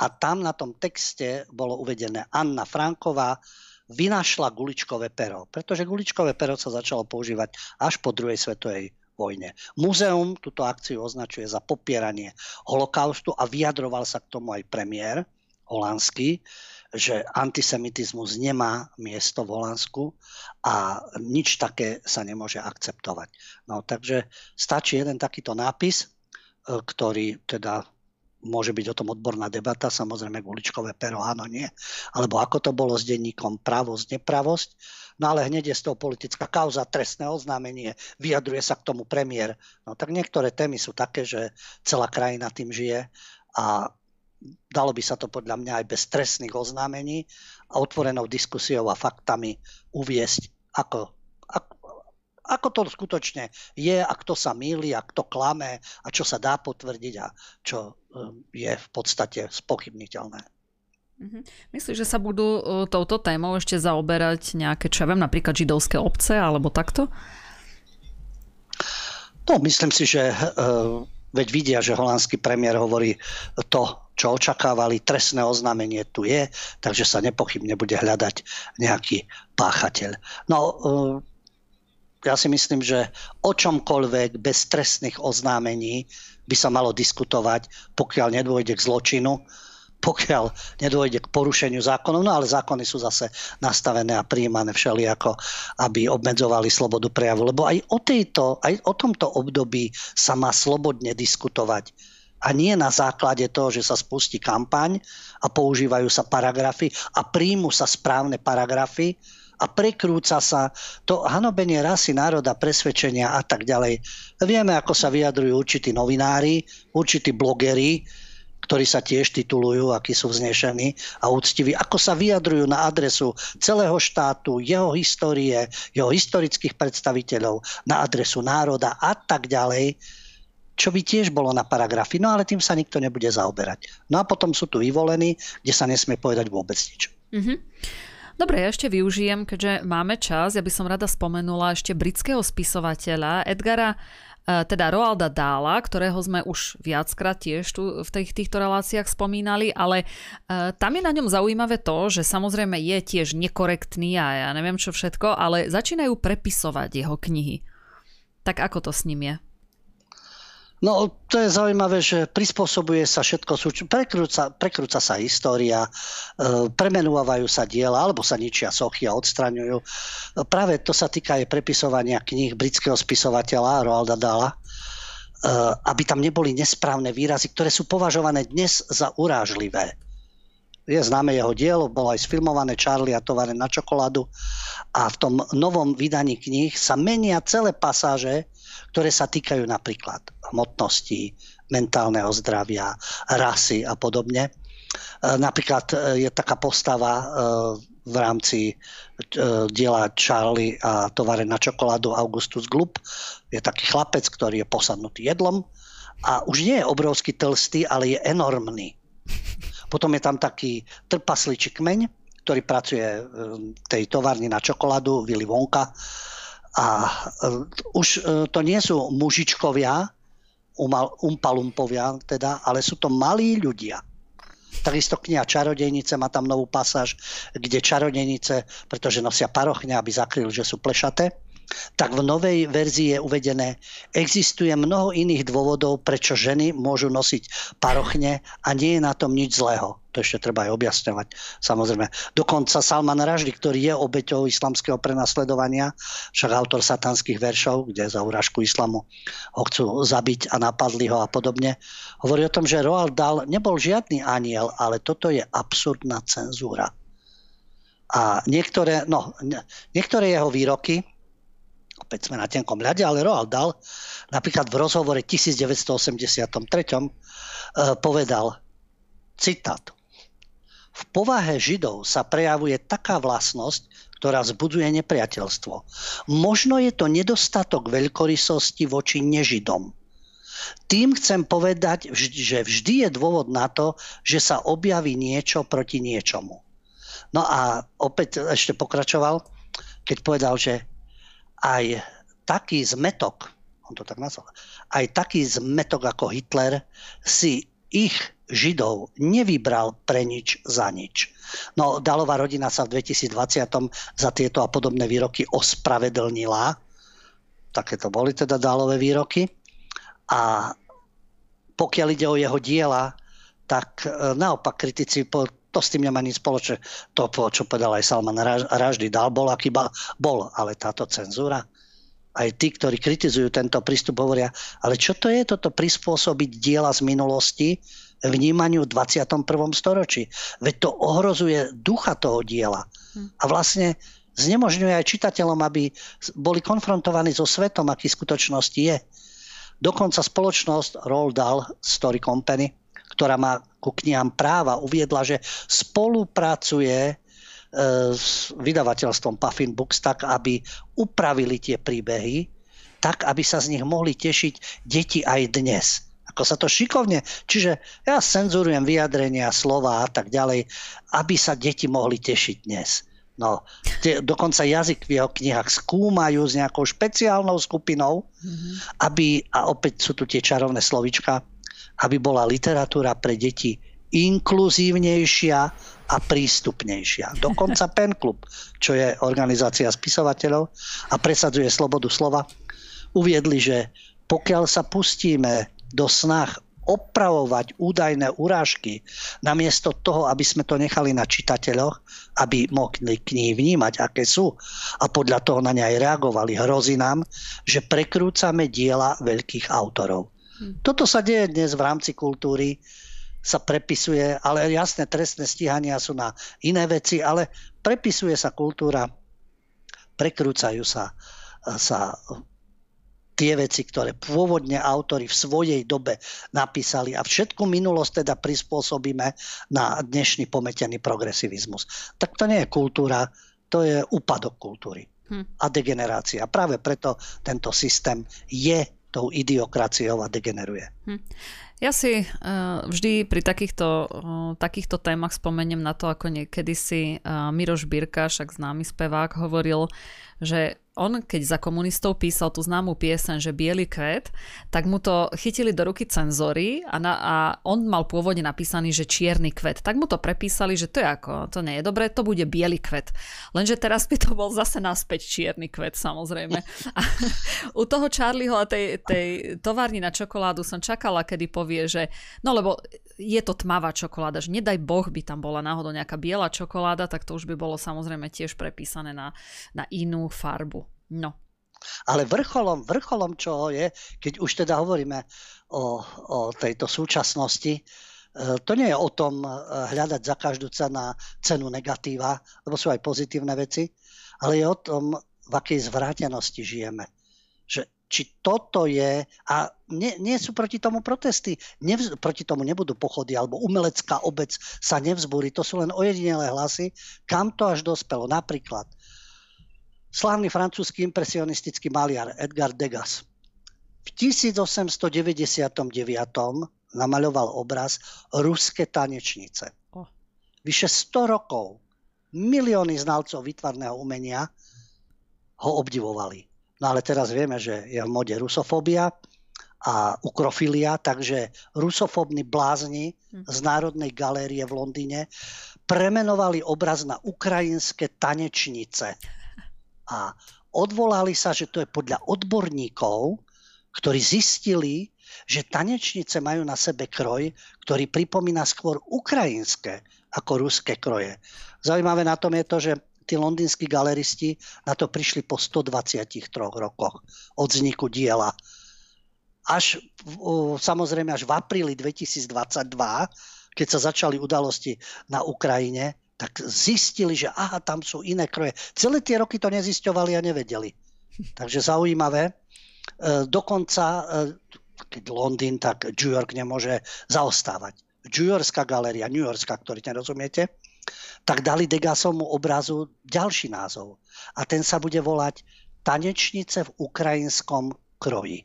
S3: A tam na tom texte bolo uvedené Anna Franková vynašla guličkové pero, pretože guličkové pero sa začalo používať až po druhej svetovej vojne. Múzeum túto akciu označuje za popieranie holokaustu a vyjadroval sa k tomu aj premiér holandský, že antisemitizmus nemá miesto v Holandsku a nič také sa nemôže akceptovať. No takže stačí jeden takýto nápis, e, ktorý teda môže byť o tom odborná debata, samozrejme guličkové pero, áno, nie. Alebo ako to bolo s denníkom pravosť, nepravosť. No ale hneď je z toho politická kauza, trestné oznámenie, vyjadruje sa k tomu premiér. No tak niektoré témy sú také, že celá krajina tým žije a dalo by sa to podľa mňa aj bez trestných oznámení a otvorenou diskusiou a faktami uviesť, ako, ako, ako to skutočne je a kto sa mýli a kto klame a čo sa dá potvrdiť a čo um, je v podstate spochybniteľné.
S1: Mhm. Myslíš, že sa budú uh, touto témou ešte zaoberať nejaké, čo ja viem, napríklad židovské obce alebo takto?
S3: No, myslím si, že uh, veď vidia, že holandský premiér hovorí to, čo očakávali, trestné oznámenie tu je, takže sa nepochybne bude hľadať nejaký páchateľ. No, uh, ja si myslím, že o čomkoľvek bez trestných oznámení by sa malo diskutovať, pokiaľ nedôjde k zločinu, pokiaľ nedôjde k porušeniu zákonov, no ale zákony sú zase nastavené a prijímané všelijako, aby obmedzovali slobodu prejavu. Lebo aj o, tejto, aj o tomto období sa má slobodne diskutovať. A nie na základe toho, že sa spustí kampaň a používajú sa paragrafy a príjmu sa správne paragrafy a prekrúca sa to hanobenie rasy, národa, presvedčenia a tak ďalej. Vieme, ako sa vyjadrujú určití novinári, určití blogeri, ktorí sa tiež titulujú, akí sú vznešení a úctiví, ako sa vyjadrujú na adresu celého štátu, jeho histórie, jeho historických predstaviteľov, na adresu národa a tak ďalej, čo by tiež bolo na paragrafy, no ale tým sa nikto nebude zaoberať. No a potom sú tu vyvolení, kde sa nesmie povedať vôbec nič. Mm-hmm.
S1: Dobre, ja ešte využijem, keďže máme čas, ja by som rada spomenula ešte britského spisovateľa Edgara E, teda Roalda Dála, ktorého sme už viackrát tiež tu v tých, týchto reláciách spomínali, ale uh, tam je na ňom zaujímavé to, že samozrejme je tiež nekorektný a ja neviem čo všetko, ale začínajú prepisovať jeho knihy. Tak ako to s ním je?
S3: No, to je zaujímavé, že prispôsobuje sa všetko, prekrúca, prekrúca sa história, e, premenúvajú sa diela, alebo sa ničia sochy a odstraňujú. Práve to sa týka aj prepisovania kníh britského spisovateľa Roalda Dala, e, aby tam neboli nesprávne výrazy, ktoré sú považované dnes za urážlivé. Je známe jeho dielo, bolo aj sfilmované Charlie a tovare na čokoládu a v tom novom vydaní kníh sa menia celé pasáže, ktoré sa týkajú napríklad hmotnosti, mentálneho zdravia, rasy a podobne. E, napríklad e, je taká postava e, v rámci diela Charlie a tovare na čokoládu Augustus Glup. Je taký chlapec, ktorý je posadnutý jedlom a už nie je obrovský tlstý, ale je enormný. Potom je tam taký trpasličí kmeň, ktorý pracuje v tej továrni na čokoládu, Willy Wonka a e, už e, to nie sú mužičkovia, umpalumpovia teda, ale sú to malí ľudia. Takisto kniha Čarodejnice má tam novú pasáž, kde čarodejnice, pretože nosia parochne, aby zakryli, že sú plešaté, tak v novej verzii je uvedené, existuje mnoho iných dôvodov, prečo ženy môžu nosiť parochne a nie je na tom nič zlého. To ešte treba aj objasňovať. Samozrejme. Dokonca Salman Raždy, ktorý je obeťou islamského prenasledovania, však autor satanských veršov, kde za urážku islamu ho chcú zabiť a napadli ho a podobne, hovorí o tom, že Roald Dahl nebol žiadny aniel, ale toto je absurdná cenzúra. A niektoré, no, niektoré jeho výroky, opäť sme na tenkom ľade, ale Roald Dahl napríklad v rozhovore 1983 eh, povedal, citát, v povahe Židov sa prejavuje taká vlastnosť, ktorá zbudzuje nepriateľstvo. Možno je to nedostatok veľkorysosti voči nežidom. Tým chcem povedať, že vždy je dôvod na to, že sa objaví niečo proti niečomu. No a opäť ešte pokračoval, keď povedal, že aj taký zmetok, on to tak nazval, aj taký zmetok ako Hitler si ich Židov nevybral pre nič za nič. No, Dalová rodina sa v 2020 za tieto a podobné výroky ospravedlnila. Také to boli teda Dálové výroky. A pokiaľ ide o jeho diela, tak e, naopak kritici to s tým nemá nič spoločné. To, čo povedal aj Salman Raždy, dal bol, aký bol, ale táto cenzúra, aj tí, ktorí kritizujú tento prístup, hovoria, ale čo to je toto prispôsobiť diela z minulosti vnímaniu v 21. storočí? Veď to ohrozuje ducha toho diela. A vlastne znemožňuje aj čitateľom, aby boli konfrontovaní so svetom, aký v skutočnosti je. Dokonca spoločnosť Roald Dahl Story Company, ktorá má ku knihám práva uviedla, že spolupracuje s vydavateľstvom Puffin Books tak, aby upravili tie príbehy, tak, aby sa z nich mohli tešiť deti aj dnes. Ako sa to šikovne, čiže ja cenzurujem vyjadrenia, slova a tak ďalej, aby sa deti mohli tešiť dnes. No, tie, dokonca jazyk v jeho knihách skúmajú s nejakou špeciálnou skupinou, mm-hmm. aby, a opäť sú tu tie čarovné slovička, aby bola literatúra pre deti inkluzívnejšia a prístupnejšia. Dokonca Pen Club, čo je organizácia spisovateľov a presadzuje slobodu slova, uviedli, že pokiaľ sa pustíme do snah opravovať údajné urážky, namiesto toho, aby sme to nechali na čitateľoch, aby mohli knihy vnímať, aké sú a podľa toho na ne aj reagovali. Hrozí nám, že prekrúcame diela veľkých autorov. Hm. Toto sa deje dnes v rámci kultúry sa prepisuje, ale jasné, trestné stíhania sú na iné veci, ale prepisuje sa kultúra, prekrúcajú sa, sa tie veci, ktoré pôvodne autory v svojej dobe napísali a všetku minulosť teda prispôsobíme na dnešný pometený progresivizmus. Tak to nie je kultúra, to je úpadok kultúry hm. a degenerácia. Práve preto tento systém je tou idiokraciou a degeneruje. Hm.
S1: Ja si uh, vždy pri takýchto, uh, takýchto témach spomeniem na to, ako niekedy si uh, Miroš Birka, však známy spevák, hovoril, že on, keď za komunistov písal tú známú piesen, že Bielý kvet, tak mu to chytili do ruky cenzory a, na, a on mal pôvodne napísaný, že čierny kvet. Tak mu to prepísali, že to je ako, to nie je dobré, to bude biely kvet. Lenže teraz by to bol zase naspäť čierny kvet, samozrejme. A u toho Charlieho a tej, tej továrni na čokoládu som čakala, kedy povie, že no lebo je to tmavá čokoláda, že nedaj boh by tam bola náhodou nejaká biela čokoláda, tak to už by bolo samozrejme tiež prepísané na, na inú farbu. No.
S3: Ale vrcholom, vrcholom čo je, keď už teda hovoríme o, o tejto súčasnosti, e, to nie je o tom e, hľadať za každú cenu, cenu negatíva, lebo sú aj pozitívne veci, ale je o tom, v akej zvrátenosti žijeme. Že, či toto je, a nie, nie sú proti tomu protesty, nevz, proti tomu nebudú pochody, alebo umelecká obec sa nevzbúri, to sú len ojedinelé hlasy, kam to až dospelo. Napríklad slávny francúzsky impresionistický maliar Edgar Degas. V 1899 namaľoval obraz Ruské tanečnice. Vyše 100 rokov milióny znalcov výtvarného umenia ho obdivovali. No ale teraz vieme, že je v mode rusofóbia a ukrofilia, takže rusofóbni blázni z Národnej galérie v Londýne premenovali obraz na ukrajinské tanečnice a odvolali sa, že to je podľa odborníkov, ktorí zistili, že tanečnice majú na sebe kroj, ktorý pripomína skôr ukrajinské ako ruské kroje. Zaujímavé na tom je to, že tí londýnsky galeristi na to prišli po 123 rokoch od vzniku diela. Až samozrejme až v apríli 2022, keď sa začali udalosti na Ukrajine, tak zistili, že aha, tam sú iné kroje. Celé tie roky to nezisťovali a nevedeli. Takže zaujímavé. E, dokonca, e, keď Londýn, tak New York nemôže zaostávať. New Yorkská galéria, New Yorkská, ktorý nerozumiete, tak dali Degasovmu obrazu ďalší názov. A ten sa bude volať Tanečnice v ukrajinskom kroji.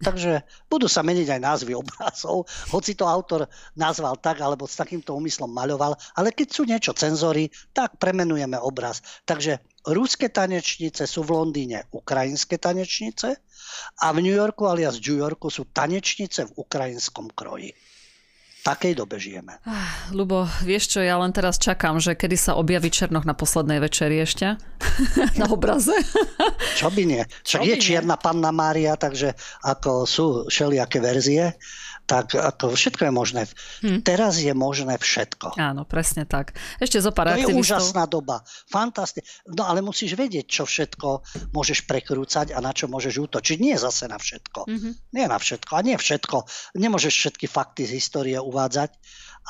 S3: Takže budú sa meniť aj názvy obrazov, hoci to autor nazval tak, alebo s takýmto úmyslom maľoval, ale keď sú niečo cenzory, tak premenujeme obraz. Takže ruské tanečnice sú v Londýne ukrajinské tanečnice a v New Yorku alias New Yorku sú tanečnice v ukrajinskom kroji takej dobe žijeme.
S1: Ah, Lubo, vieš čo, ja len teraz čakám, že kedy sa objaví Černoch na poslednej večeri ešte na obraze.
S3: čo by nie? Však je čierna panna Mária, takže ako sú všelijaké verzie tak ako všetko je možné. Hm. Teraz je možné všetko.
S1: Áno, presne tak. Ešte zo pár
S3: To je úžasná doba. Fantastické. No ale musíš vedieť, čo všetko môžeš prekrúcať a na čo môžeš útočiť. Nie zase na všetko. Mm-hmm. Nie na všetko. A nie všetko. Nemôžeš všetky fakty z histórie uvádzať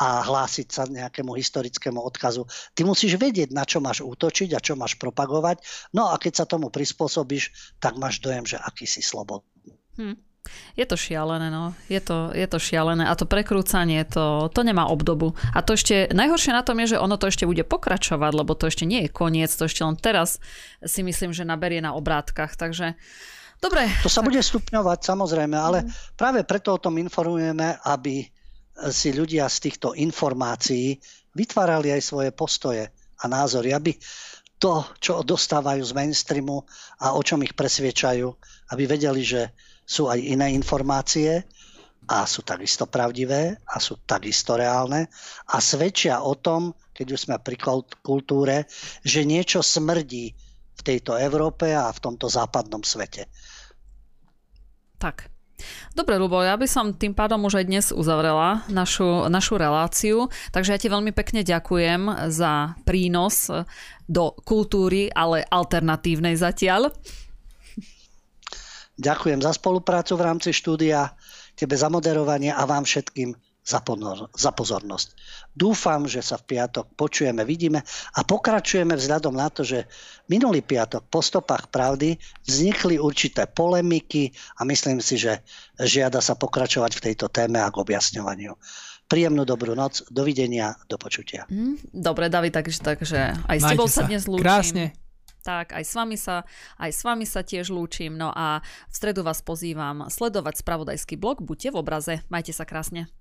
S3: a hlásiť sa nejakému historickému odkazu. Ty musíš vedieť, na čo máš útočiť a čo máš propagovať. No a keď sa tomu prispôsobíš, tak máš dojem, že aký si slobodný.
S1: Hm. Je to šialené, no. Je to, je to šialené a to prekrúcanie, to, to nemá obdobu. A to ešte, najhoršie na tom je, že ono to ešte bude pokračovať, lebo to ešte nie je koniec, to ešte len teraz si myslím, že naberie na obrátkach, takže dobre.
S3: To sa tak... bude stupňovať, samozrejme, ale mm. práve preto o tom informujeme, aby si ľudia z týchto informácií vytvárali aj svoje postoje a názory, aby to, čo dostávajú z mainstreamu a o čom ich presviečajú, aby vedeli, že sú aj iné informácie a sú takisto pravdivé a sú takisto reálne a svedčia o tom, keď už sme pri kultúre, že niečo smrdí v tejto Európe a v tomto západnom svete.
S1: Tak. Dobre, Lubo, ja by som tým pádom už aj dnes uzavrela našu, našu reláciu, takže ja ti veľmi pekne ďakujem za prínos do kultúry, ale alternatívnej zatiaľ.
S3: Ďakujem za spoluprácu v rámci štúdia, tebe za moderovanie a vám všetkým za, ponor, za pozornosť. Dúfam, že sa v piatok počujeme, vidíme a pokračujeme vzhľadom na to, že minulý piatok po stopách pravdy vznikli určité polemiky a myslím si, že žiada sa pokračovať v tejto téme a k objasňovaniu. Príjemnú dobrú noc, dovidenia, do počutia.
S1: Mm, dobre, David, takže, takže aj s tebou sa dnes lúčim.
S2: Krásne.
S1: Tak, aj s, vami sa, aj s vami sa tiež lúčim. No a v stredu vás pozývam sledovať spravodajský blog. Buďte v obraze. Majte sa krásne.